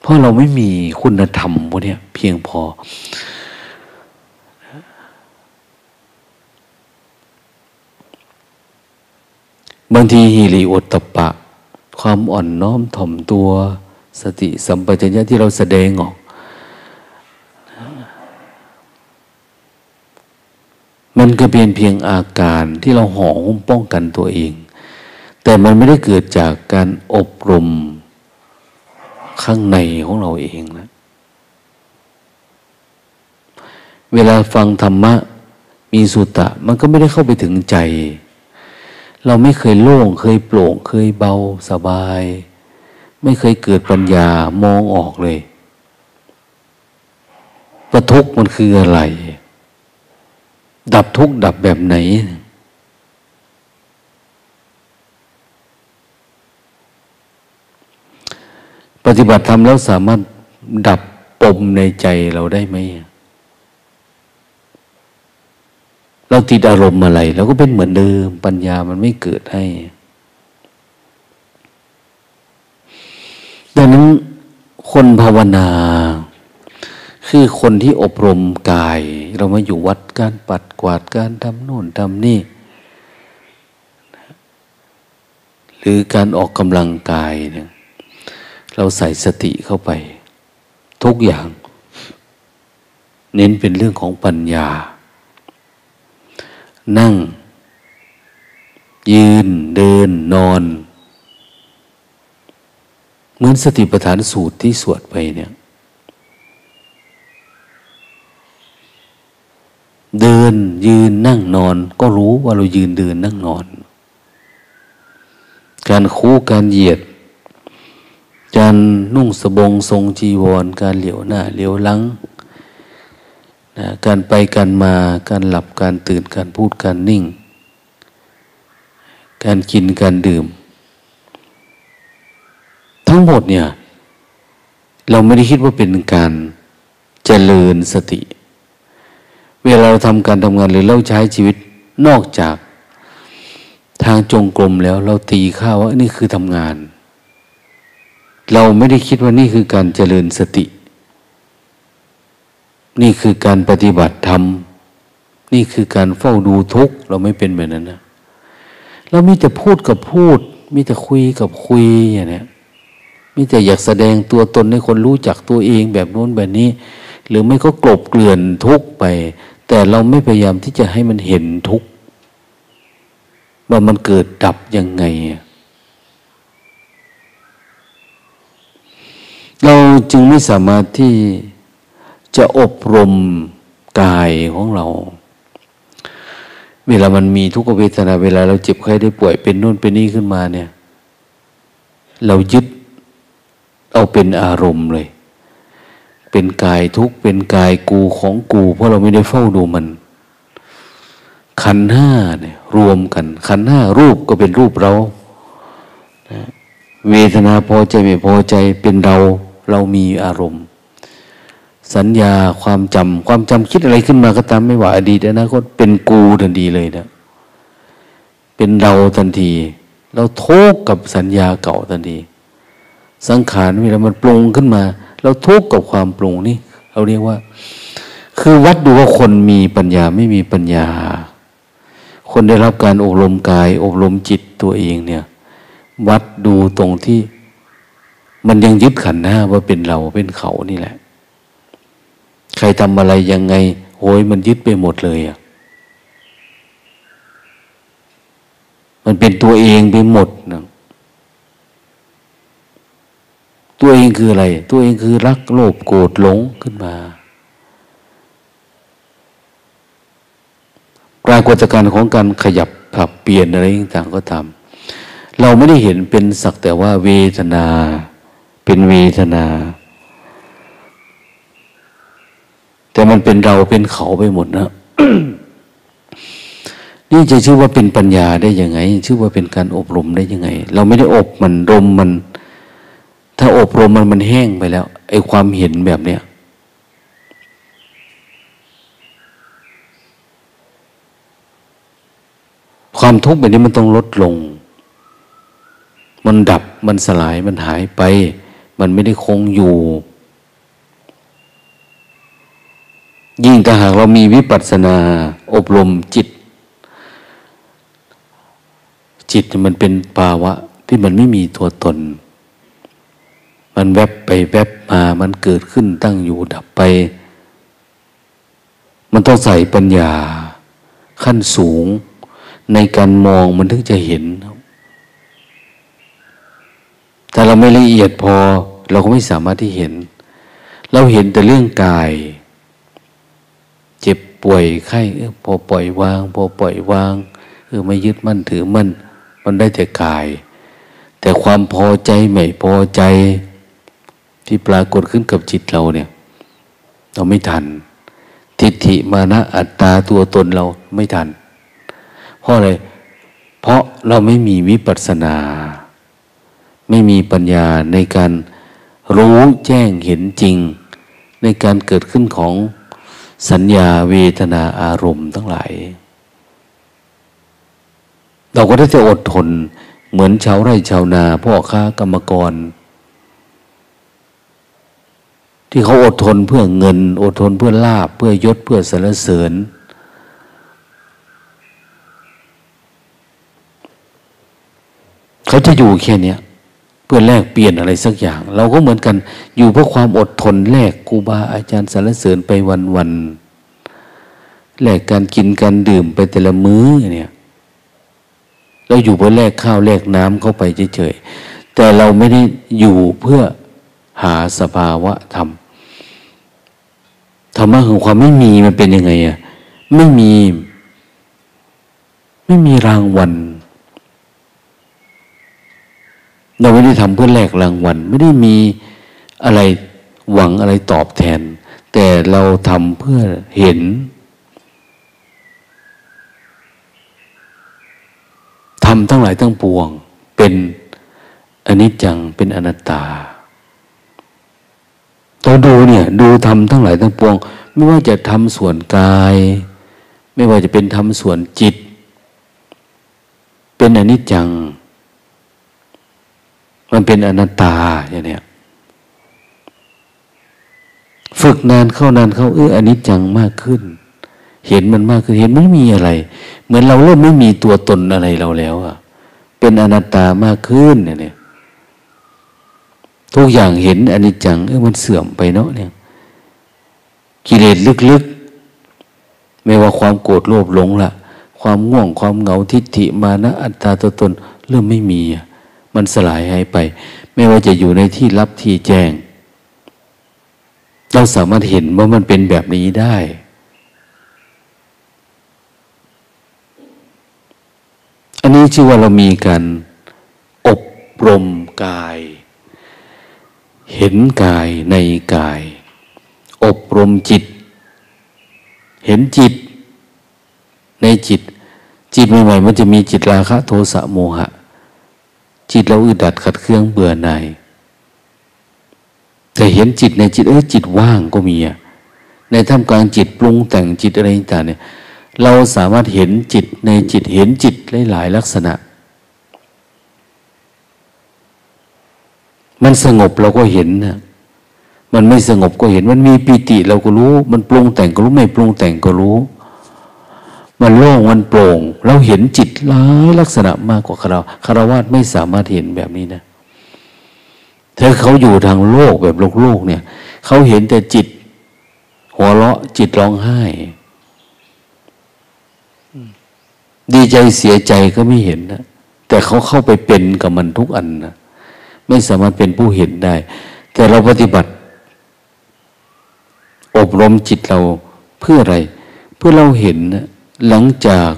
[SPEAKER 1] เพราะเราไม่มีคุณธรรมพวกนี้เพียงพอ บางทีฮิริโอตตปะ ความอ่อนน้อมถ่อมตัว สติสัมปชัญญะที่เราแสดงออก มันก็เป็นเพียงอาการที่เราห่อหุ้มป้องกันตัวเอง แต่มันไม่ได้เกิดจากการอบรมข้างในของเราเองนะ เวลาฟังธรรมะ มีสุตตะมันก็ไม่ได้เข้าไปถึงใจ เราไม่เคยโล่ง เคยโปร่ง เคยเบาสบาย ไม่เคยเกิดปัญญามองออกเลยว่าทุกข์มันคืออะไร ดับทุกข์ดับแบบไหน ปฏิบัติธรรมแล้วสามารถดับปมในใจเราได้ไหม เราติดอารมณ์อะไรเราก็เป็นเหมือนเดิม ปัญญามันไม่เกิดให้ ดังนั้นคนภาวนา คือคนที่อบรมกาย เรามาอยู่วัดการปัดกวาดการทำโน่นทำนี่ หรือการออกกำลังกายเนี่ยเราใส่สติเข้าไป ทุกอย่าง เน้นเป็นเรื่องของปัญญา นั่ง ยืนเดินนอน เหมือนสติปัฏฐานสูตรที่สวดไปเนี่ย เดินยืนนั่งนอน ก็รู้ว่าเรายืนเดินนั่งนอน การคู่การเหยียด การนุ่งสบงทรงจีวร การเหลียวหน้าเหลียวหลังนะการไปการมาการหลับการตื่นการพูดการนิ่ง การกินการดื่ม ทั้งหมดเนี่ย เราไม่ได้คิดว่าเป็นการเจริญสติ เวลาเราทำการทำงานหรือเราใช้ชีวิตนอกจากทางจงกรมแล้ว เราตีค่าว่านี่คือทำงาน เราไม่ได้คิดว่านี่คือการเจริญสติ นี่คือการปฏิบัติธรรม นี่คือการเฝ้าดูทุกข์เราไม่เป็นแบบนั้นนะเรามีแต่พูดกับพูด มีแต่คุยกับคุยอย่างนี้มีแต่อยากแสดงตัวตนให้คนรู้จักตัวเองแบบโน้นแบบนี้ หรือไม่ก็กลบเกลื่อนทุกข์ไป แต่เราไม่พยายามที่จะให้มันเห็นทุกข์ว่ามันเกิดดับยังไง เราจึงไม่สามารถที่จะอบรมกายของเรา เวลามันมีทุกขเวทนาเวลาเราเจ็บไข้ได้ป่วยเป็นนู่นเป็นนี่ขึ้นมาเนี่ย เรายึดเอาเป็นอารมณ์เลย เป็นกายทุกเป็นกายกูของกู เพราะเราไม่ได้เฝ้าดูมัน ขันห้าเนี่ยรวมกัน ขันห้ารูปก็เป็นรูปเราเวทนาพอใจไม่พอใจเป็นเรา เรามีอารมณ์ สัญญาความจำความจำคิดอะไรขึ้นมาก็ตามไม่ว่าอดีตอนาคตเป็นกูทันทีเลยนะเป็นเราทันที เราโทุกกับสัญญาเก่าทันที สังขารเวลามันปรุงขึ้นมา เราทุกข์กับความปรุงนี่เราเรียกว่า คือวัดดูว่าคนมีปัญญาไม่มีปัญญา คนได้รับการอบรมกาย อบรมจิตตัวเองเนี่ย วัดดูตรงที่ มันยังยึดขันหน้าว่าเป็นเราเป็นเขานี่แหละ ใครทำอะไรยังไงโอ้ยมันยึดไปหมดเลยอะมันเป็นตัวเองไปหมดนะ ตัวเองคืออะไร ตัวเองคือรักโลภโกรธหลงขึ้นมา ปรากฏการณ์ของการขยับผับเปลี่ยนอะไรต่างๆก็ตาเราไม่ได้เห็นเป็นสักแต่ว่าเวทนา เป็นเวทนา แต่มันเป็นเราเป็นเขาไปหมดนะนี่จะชื่อว่าเป็นปัญญาได้ยังไง ชื่อว่าเป็นการอบรมได้ยังไง เราไม่ได้อบมันรมมัน ถ้าอบรมมันมันแห้งไปแล้วไอ้ความเห็นแบบเนี้ยความทุกข์แบบนี้มันต้องลดลง มันดับมันสลายมันหายไป มันไม่ได้คงอยู่ ยิ่งถ้าหากเรามีวิปัสสนา อบรมจิต จิตมันเป็นภาวะที่มันไม่มีตัวตน มันแวบไปแวบมา มันเกิดขึ้นตั้งอยู่ดับไป มันต้องใส่ปัญญาขั้นสูง ในการมองมันถึงจะเห็น แต่เราไม่ละเอียดพอ เราก็ไม่สามารถที่เห็น เราเห็นแต่เรื่องกาย เจ็บป่วยไข้พอปล่อยวาง พอปล่อยวางเออไม่ยึดมั่นถือมั่น มันได้แต่กาย แต่ความพอใจไม่พอใจ ที่ปรากฏขึ้นกับจิตเราเนี่ย เราไม่ทัน ทิฏฐิมานะอัตตาตัวตนเราไม่ทัน เพราะอะไร เพราะเราไม่มีวิปัสสนา ไม่มีปัญญาในการรู้แจ้งเห็นจริง ในการเกิดขึ้นของสัญญาเวทนาอารมณ์ทั้งหลาย เราก็ได้จะอดทนเหมือนชาวไร่ชาวนาพ่อค้ากรรมกร ที่เขาอดทนเพื่อเงิน อดทนเพื่อลาบเพื่อยศเพื่อสรรเสริญ เขาจะอยู่แค่นี้เพื่อแลกเปลี่ยนอะไรสักอย่าง เราก็เหมือนกันอยู่เพื่อความอดทนแลกครูบาอาจารย์สรรเสริญไปวันๆแลกการกินการดื่มไปแต่ละมื้อเนี่ยเราอยู่เพื่อแลกข้าวแลกน้ำเข้าไปเฉยๆแต่เราไม่ได้อยู่เพื่อหาสภาวะธรรม ธรรมะของความไม่มีมันเป็นยังไงอะไม่มี ไม่มีรางวัลเราไม่ได้ทำเพื่อแลกรางวัลไม่ได้มีอะไรหวังอะไรตอบแทน แต่เราทำเพื่อเห็นทำทั้งหลายทั้งปวง เป็นอนิจจังเป็นอนัตตา เราดูเนี่ยดูทำทั้งหลายทั้งปวง ไม่ว่าจะทำส่วนกาย ไม่ว่าจะเป็นทำส่วนจิต เป็นอนิจจัง มันเป็นอนัตตาอย่างเนี้ยฝึกนานเข้านานเข้าเอออนิจจังมากขึ้น เห็นมันมากคือเห็นไม่มีอะไร เหมือนเราเริ่มไม่มีตัวตนอะไรเราแล้วอะเป็นอนัตตามากขึ้นเนี่ย ทุกอย่างเห็นอนิจจังเออมันเสื่อมไปเนาะเนี่ย กิเลสลึกๆ ไม่ว่าความโกรธโลภหลงละความง่วงความเหงาทิฏฐิมานะอัตตาตัวตน เริ่มไม่มี มันสลายหายไป ไม่ว่าจะอยู่ในที่รับที่แจ้ง เราสามารถเห็นว่ามันเป็นแบบนี้ได้อันนี้ชื่อว่าเรามีการอบรมกาย เห็นกายในกาย อบรมจิต เห็นจิต ในจิต จิตใหม่ๆมันจะมีจิตราคะโทสะโมหะ จิตเราอึดดัดขัดเครื่องเบื่อหน่ายแต่เห็นจิตในจิตเออจิตว่างก็มีอะในท่ามกลางจิตปรุงแต่งจิตอะไรต่างเนี่ย เราสามารถเห็นจิตในจิตเห็นจิตหลายๆลักษณะ มันสงบเราก็เห็นนะมันไม่สงบก็เห็น มันมีปิติเราก็รู้ มันปรุงแต่งก็รู้ไม่ปรุงแต่งก็รู้ มันโล่งมันโปร่ง เราเห็นจิตหลายลักษณะมากกว่าคารวคารวะไม่สามารถเห็นแบบนี้นะถ้าเขาอยู่ทางโลกแบบโลกโลกเนี่ย เขาเห็นแต่จิต หัวเราะจิตร้องไห้ดีใจเสียใจก็ไม่เห็นนะแต่เขาเข้าไปเป็นกับมันทุกอันนะ ไม่สามารถเป็นผู้เห็นได้ แต่เราปฏิบัติ อบรมจิตเราเพื่ออะไร เพื่อเราเห็นหลังจาก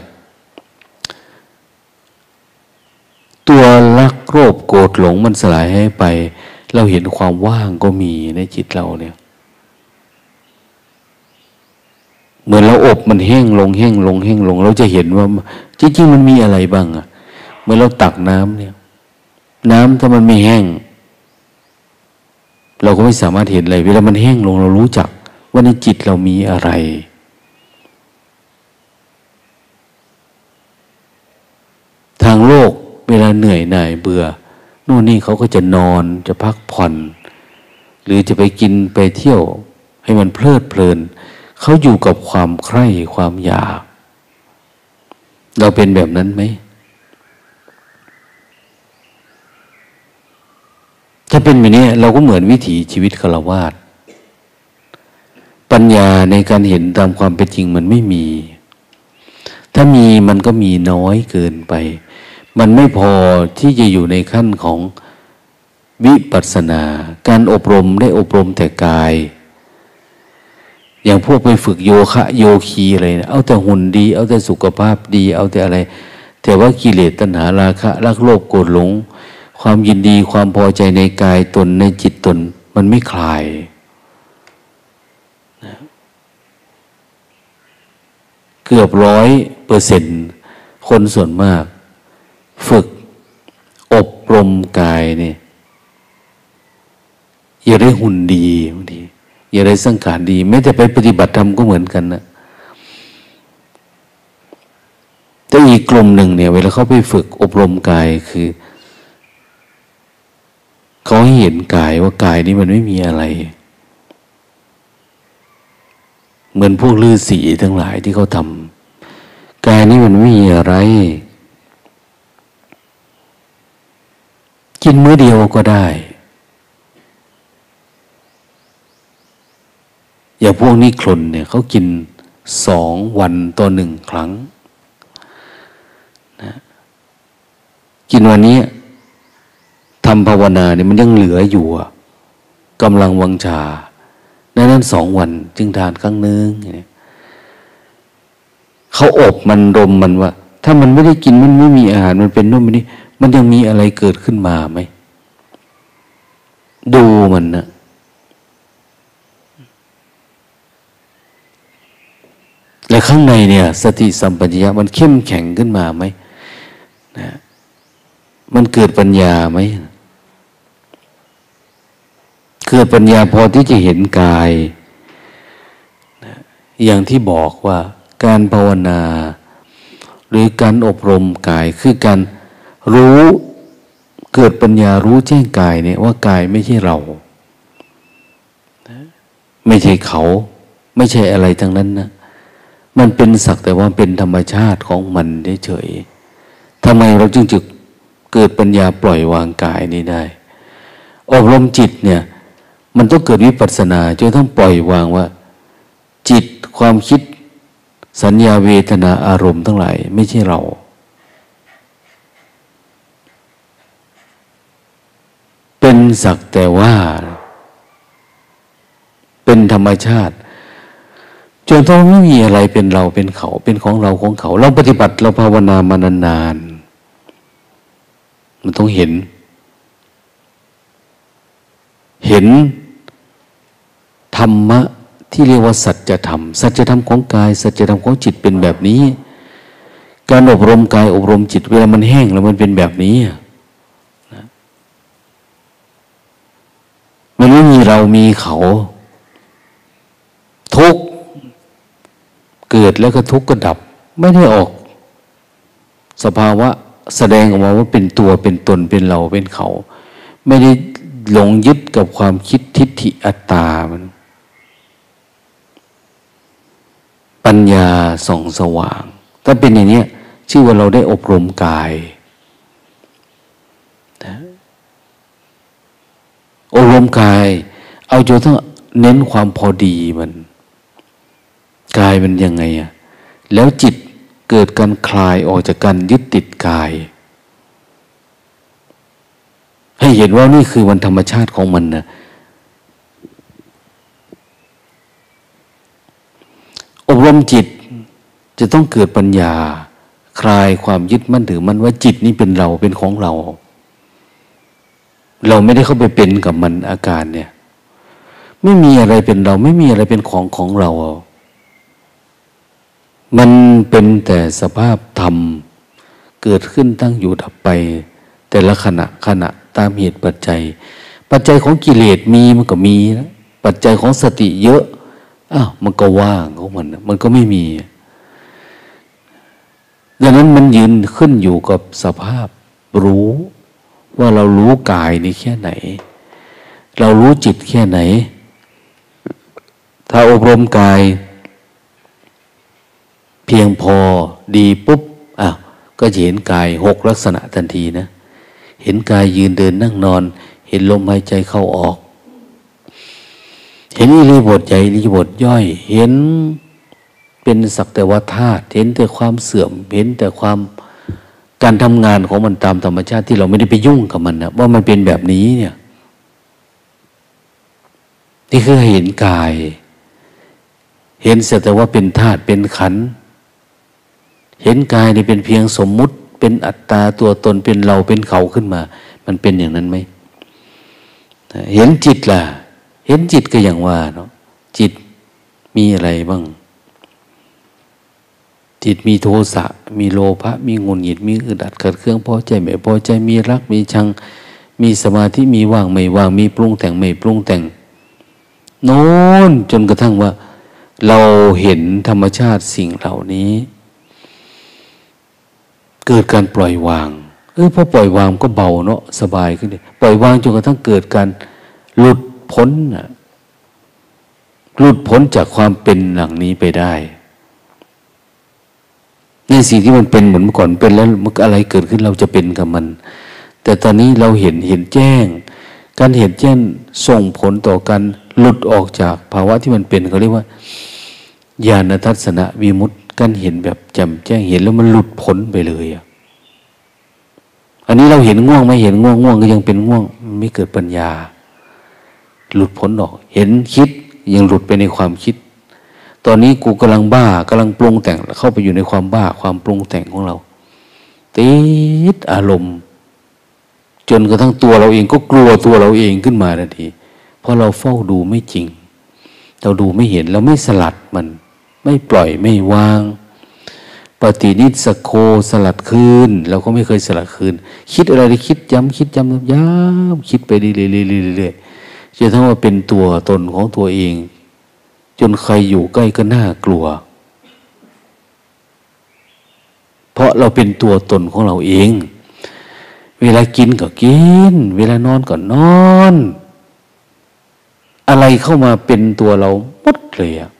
[SPEAKER 1] ตัวรักโรคโกรธหลงมันสลายให้ไป เราเห็นความว่างก็มีในจิตเราเนี่ยเหมือนเราอบมันแห้งลงแห้งลงแห้งลง เราจะเห็นว่าจริงๆมันมีอะไรบ้างอะเมื่อเราตักน้ำเนี่ย น้ำถ้ามันไม่แห้ง เราก็ไม่สามารถเห็นอะไรเวลามันแห้งลงเรารู้จัก ว่าในจิตเรามีอะไร ทางโลกเวลาเหนื่อยหน่ายเบื่อนู่นนี่เขาก็จะนอนจะพักผ่อน หรือจะไปกินไปเที่ยว ให้มันเพลิดเพลิน เขาอยู่กับความใคร่ความอยาก เราเป็นแบบนั้นไหม ถ้าเป็นแบบนี้เราก็เหมือนวิถีชีวิตฆราวาสปัญญาในการเห็นตามความเป็นจริงมันไม่มี ถ้ามีมันก็มีน้อยเกินไป มันไม่พอที่จะอยู่ในขั้นของวิปัสสนา การอบรมได้อบรมแต่กาย อย่างพวกไปฝึกโยคะ โยคีอะไรนะเอาแต่หุ่นดี เอาแต่สุขภาพดี เอาแต่อะไร แต่ว่ากิเลสตัณหาราคะรักโลภโกรธหลง ความยินดีความพอใจในกายตนในจิตตน มันไม่คลายนะเกือบร้อยเปอร์เซ็นต์คนส่วนมาก ฝึกอบรมกายเนี่ยอย่าได้หุ่นดีบางทีอย่าได้สังขารดีแม้แต่ไปปฏิบัติธรรมก็เหมือนกันนะแต่อีกกลุ่มหนึ่งเนี่ย เวลาเขาไปฝึกอบรมกายคือ เขาให้เห็นกายว่ากายนี้มันไม่มีอะไร เหมือนพวกลือสีทั้งหลายที่เขาทำกายนี้มันไม่มีอะไร กินมื้อเดียวก็ได้ อย่างพวกนี้คลนเนี่ยเขากินสองวันต่อหนึ่งครั้งนะกินวันนี้ ทำภาวนาเนี่ยมันยังเหลืออยู่กำลังวังชาดังนั้นสองวันจึงทานครั้งนึงเขาอบมันรมมันว่า ถ้ามันไม่ได้กินมันไม่มีอาหารมันเป็นนู่นมันนี่มันยังมีอะไรเกิดขึ้นมาไหมดูมันนะและข้างในเนี่ย สติสัมปชัญญะมันเข้มแข็งขึ้นมาไหมนะมันเกิดปัญญาไหม เกิดปัญญาพอที่จะเห็นกาย อย่างที่บอกว่าการภาวนา หรือการอบรมกายคือการรู้เกิดปัญญารู้แจ้งกายเนี่ยว่ากายไม่ใช่เรา ไม่ใช่เขา ไม่ใช่อะไรทั้งนั้นนะมันเป็นสักแต่ว่าเป็นธรรมชาติของมันเฉยทำไมเราจึงจึกเกิดปัญญาปล่อยวางกายนี้ได้ อบรมจิตเนี่ย มันต้องเกิดวิปัสสนาจนต้องปล่อยวางว่า จิตความคิดสัญญาเวทนาอารมณ์ทั้งหลายไม่ใช่เรา เป็นสักแต่ว่า เป็นธรรมชาติจนต้องไม่มีอะไรเป็นเราเป็นเขา เป็นของเราของเขา เราปฏิบัติเราภาวนามานานๆมันต้องเห็น เห็น รรมะที่เรียกว่าสัจธรรม สัจธรรมของกาย สัจธรรมของจิตเป็นแบบนี้ การอบรมกายอบรมจิตเวลามันแห้งแล้วมันเป็นแบบนี้มันไม่มีเรามีเขา ทุกเกิดแล้วก็ทุกข์ก็ดับ ไม่ได้ออก สภาวะแสดงออกมาว่าเป็นตัวเป็นตนเป็นเราเป็นเขา ไม่ได้หลงยึดกับความคิดทิฏฐิอัตตามัน ปัญญาส่องสว่าง ถ้าเป็นอย่างนี้ชื่อว่าเราได้อบรมกายอบรมกาย เอาจนต้องเน้นความพอดีมัน กายมันยังไงอะแล้วจิตเกิดการคลายออกจากการยึดติดกาย ให้เห็นว่านี่คือวันธรรมชาติของมันนะ อบรมจิต จะต้องเกิดปัญญา คลายความยึดมั่นถือมั่นว่าจิตนี้เป็นเราเป็นของเรา เราไม่ได้เข้าไปเป็นกับมันอาการเนี่ย ไม่มีอะไรเป็นเรา ไม่มีอะไรเป็นของของเรา มันเป็นแต่สภาพธรรม เกิดขึ้นตั้งอยู่ดับไป แต่ละขณะขณะตามเหตุปัจจัย ปัจจัยของกิเลสมีมันก็มีนะปัจจัยของสติเยอะ อ้าวมันก็ว่างของมันมันก็ไม่มีดังนั้นมันยืนขึ้นอยู่กับสภาพรู้ว่าเรารู้กายนี่แค่ไหน เรารู้จิตแค่ไหน ถ้าอบรมกาย เพียงพอดีปุ๊บอ้าวก็จะเห็นกายหกลักษณะทันทีนะ เห็นกายยืนเดินนั่งนอน เห็นลมหายใจเข้าออก เห็นอิริบทใหญ่อิริบทย่อย เห็นเป็นสักแต่ว่าธาตุเห็นแต่ความเสื่อม เห็นแต่ความการทำงานของมันตามธรรมชาติที่เราไม่ได้ไปยุ่งกับมันนะว่ามันเป็นแบบนี้เนี่ย นี่คือเห็นกาย เห็นสักแต่ว่าเป็นธาตุเป็นขัน เห็นกายนี่เป็นเพียงสมมุติ เป็นอัตตาตัวตนเป็นเราเป็นเขาขึ้นมา มันเป็นอย่างนั้นไหมเห็นจิตล่ะ เห็นจิตก็อย่างว่าเนาะจิตมีอะไรบ้าง จิตมีโทสะมีโลภะมีงุนหงิดมีอึดอัดขัดเครื่องพอใจไม่พอใจมีรักมีชัง มีสมาธิมีว่างไม่ว่างมีปรุงแต่งไม่ปรุงแต่งโน้นจนกระทั่งว่า เราเห็นธรรมชาติสิ่งเหล่านี้ เกิดการปล่อยวางเออพอปล่อยวางก็เบาเนาะสบายขึ้นเลยปล่อยวางจนกระทั่งเกิดการหลุด พ้นนะหลุดพ้นจากความเป็นหลังนี้ไปได้ในสิ่งที่มันเป็นเหมือนเมื่อก่อนเป็นแล้วมันอะไรเกิดขึ้นเราจะเป็นกับมัน แต่ตอนนี้เราเห็นเห็นแจ้ง การเห็นแจ้งส่งผลต่อการหลุดออกจากภาวะที่มันเป็นเขาเรียกว่าญาณทัศนะวิมุตต์การเห็นแบบจำแจ้งเห็นแล้วมันหลุดพ้นไปเลยอะอันนี้เราเห็นง่วงไม่เห็นง่วงง่วงก็ยังเป็นง่วงไม่เกิดปัญญา หลุดพ้นออก เห็นคิดยังหลุดไปในความคิด ตอนนี้กูกำลังบ้ากำลังปรุงแต่งเข้าไปอยู่ในความบ้าความปรุงแต่งของเรา ติดอารมณ์ จนกระทั่งตัวเราเองก็กลัวตัวเราเองขึ้นมาทันทีเพราะเราเฝ้าดูไม่จริง เราดูไม่เห็นเราไม่สลัดมัน ไม่ปล่อยไม่วางปฏินิสโคสลัดคืนเราก็ไม่เคยสลัดคืน คิดอะไรคิดย้ำคิดย้ำย้ำคิดไปเรื่อยๆ จะทั้งว่าเป็นตัวตนของตัวเอง จนใครอยู่ใกล้ก็น่ากลัว เพราะเราเป็นตัวตนของเราเอง เวลากินก็กิน เวลานอนก็นอน อะไรเข้ามาเป็นตัวเราหมดเลยอะ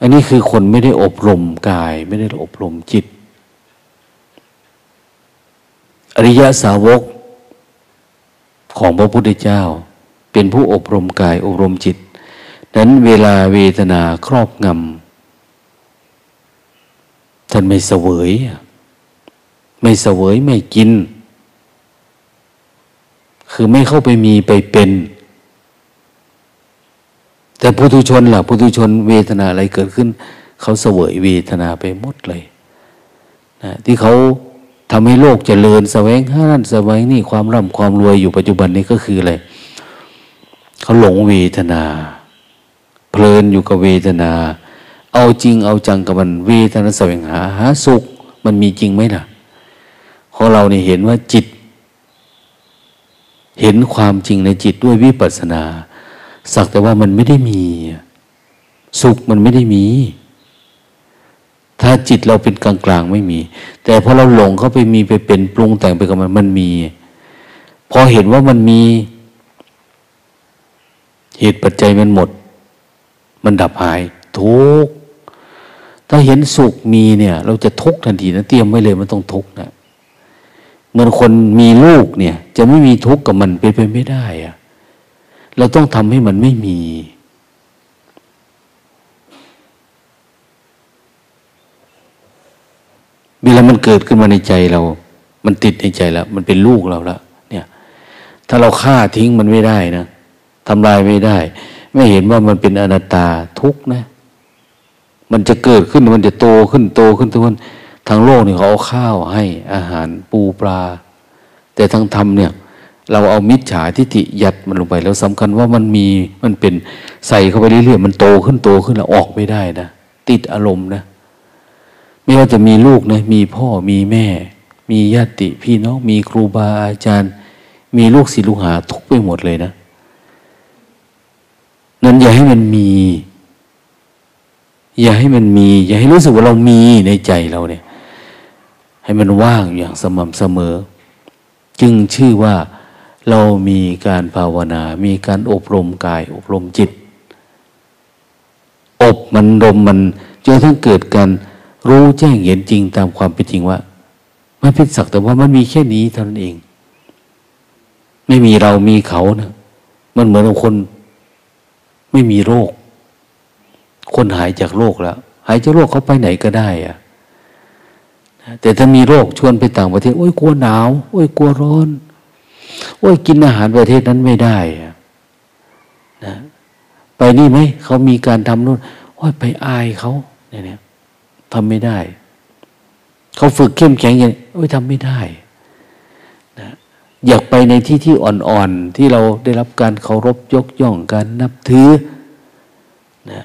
[SPEAKER 1] อันนี้คือคนไม่ได้อบรมกาย ไม่ได้อบรมจิต อริยสาวก ของพระพุทธเจ้า เป็นผู้อบรมกายอบรมจิต นั้นเวลาเวทนาครอบงำท่านไม่เสวย ไม่เสวยไม่กิน คือไม่เข้าไปมีไปเป็น แต่พุทุชนล่ะพุทุชนเวทนาอะไรเกิดขึ้น เขาเสวยเวทนาไปหมดเลยนะที่เขา ทำให้โลกจเจริญสแสวงหานั่นแสวงนี่ความร่ำความรวยอยู่ปัจจุบันนี้ก็คืออะไรเขาหลงเวทนา เพลินอยู่กับเวทนา เอาจริงเอาจังกับมันเวทนาแสวงหาหาสุข มันมีจริงไหมล่ะของเราเนี่ยเห็นว่าจิต เห็นความจริงในจิตด้วยวิปัสสนา สักแต่ว่ามันไม่ได้มี สุขมันไม่ได้มี ถ้าจิตเราเป็นกลางๆไม่มี แต่พอเราหลงเข้าไปมีไปเป็นปรุงแต่งไปกับมันมันมี พอเห็นว่ามันมี เหตุปัจจัยมันหมด มันดับหายทุกถ้าเห็นสุขมีเนี่ย เราจะทุกทันทีนะเตรียมไว้เลยมันต้องทุกนะเหมือนคนมีลูกเนี่ย จะไม่มีทุกข์กับมันเป็นไปไม่ได้อะเราต้องทำให้มันไม่มี วลามันเกิดขึ้นมาในใจเรา มันติดในใจแล้ว มันเป็นลูกเราแล้วเนี่ย ถ้าเราฆ่าทิ้งมันไม่ได้นะทำลายไม่ได้ ไม่เห็นว่ามันเป็นอนัตตาทุกนะ มันจะเกิดขึ้นมันจะโตขึ้นโตขึ้นทุกวันทางโลกเนี่ยเขาเอาข้าวให้อาหารปูปลา แต่ทางธรรมเนี่ย เราเอามิจฉาทิฏฐิยัดมันลงไป แล้วสำคัญว่ามันมีมันเป็นใส่เข้าไปเรื่อยๆมันโตขึ้นโตขึ้นแล้วออกไม่ได้นะติดอารมณ์นะ ไม่ว่าจะมีลูกนะมีพ่อมีแม่ มีญาติพี่น้องมีครูบาอาจารย์ มีลูกศิษย์ลูกหาทุกไปหมดเลยนะนั้นอย่าให้มันมี อย่าให้มันมี อย่าให้รู้สึกว่าเรามีในใจเราเนี่ย ให้มันว่างอย่างสม่ำเสมอ จึงชื่อว่าเรามีการภาวนา มีการอบรมกาย อบรมจิต อบมันดมมันจนทั้งเกิดการ รู้แจ้งเห็นจริงตามความเป็นจริงว่า มันเป็นสักแต่ว่ามันมีแค่นี้เท่านั้นเอง ไม่มีเรามีเขานะมันเหมือนคน ไม่มีโรค คนหายจากโรคแล้ว หายจากโรคเขาไปไหนก็ได้อะแต่ถ้ามีโรคชวนไปต่างประเทศ โอ้ยกลัวหนาว โอ้ยกลัวร้อน โอ้ยกินอาหารประเทศนั้นไม่ได้นะ ไปนี่ไหมเขามีการทำนู่นโอ้ยไปอายเขาเนี่ย ทำไม่ได้ เขาฝึกเข้มแข็งอย่างโอ้ยทำไม่ได้นะอยากไปในที่ที่อ่อนๆ ที่เราได้รับการเคารพยกย่องการนับถือนะ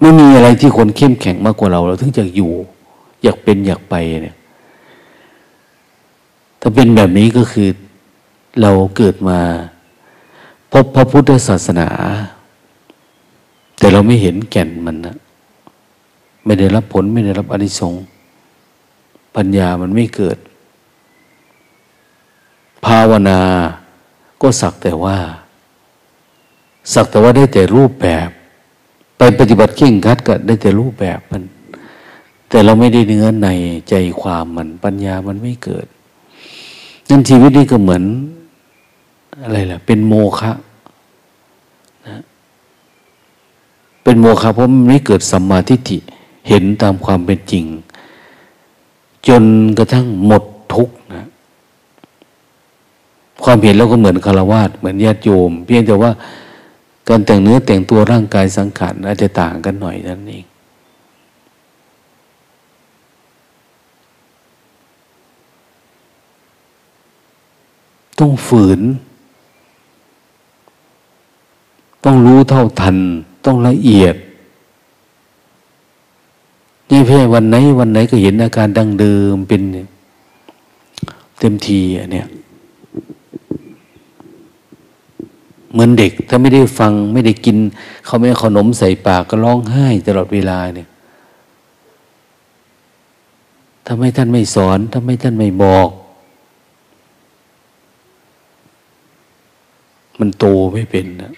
[SPEAKER 1] ไม่มีอะไรที่คนเข้มแข็งมากกว่าเรา เราถึงจะอยู่ อยากเป็นอยากไปเนี่ยถ้าเป็นแบบนี้ก็คือเราเกิดมา พบพระพุทธศาสนา แต่เราไม่เห็นแก่นมันนะ ไม่ได้รับผลไม่ได้รับอนิสงส์ปัญญามันไม่เกิด ภาวนาก็สักแต่ว่า สักแต่ว่าได้แต่รูปแบบ ไปปฏิบัติเข่งคัดก็ได้แต่รูปแบบมัน แต่เราไม่ได้เนื้อในใจความมัน ปัญญามันไม่เกิดนั่นชีวิตนี้ก็เหมือนอะไรล่ะ เป็นโมฆะนะเป็นโมฆะเพราะมันไม่เกิดสัมมาทิฏฐิ เห็นตามความเป็นจริง จนกระทั่งหมดทุกข์นะความเห็นเราก็เหมือนคารวาสเหมือนญาติโยม เพียงแต่ว่าการแต่งเนื้อแต่งตัวร่างกายสังขารอาจจะต่างกันหน่อยนั่นเองต้องฝืน ต้องรู้เท่าทัน ต้องละเอียด นี่เพื่อวันไหน วันไหนก็เห็นอาการดังเดิมเป็นเต็มทีอันเนี้ยเหมือนเด็กถ้าไม่ได้ฟังไม่ได้กิน เขาไม่ขนมใส่ปากก็ร้องไห้ตลอดเวลาเนี่ยทำไมท่านไม่สอนทำไมท่านไม่บอก มันโตไม่เป็นนะ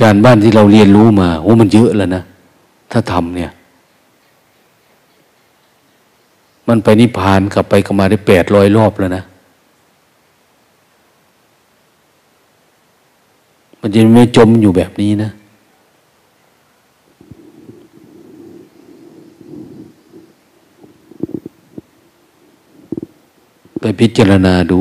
[SPEAKER 1] การบ้านที่เราเรียนรู้มาโอ้มันเยอะแล้วนะ ถ้าทำเนี่ย มันไปนิพพานกลับไปกลับมาได้แปดร้อยรอบแล้วนะ มันจะไม่จมอยู่แบบนี้นะไปพิจารณาดู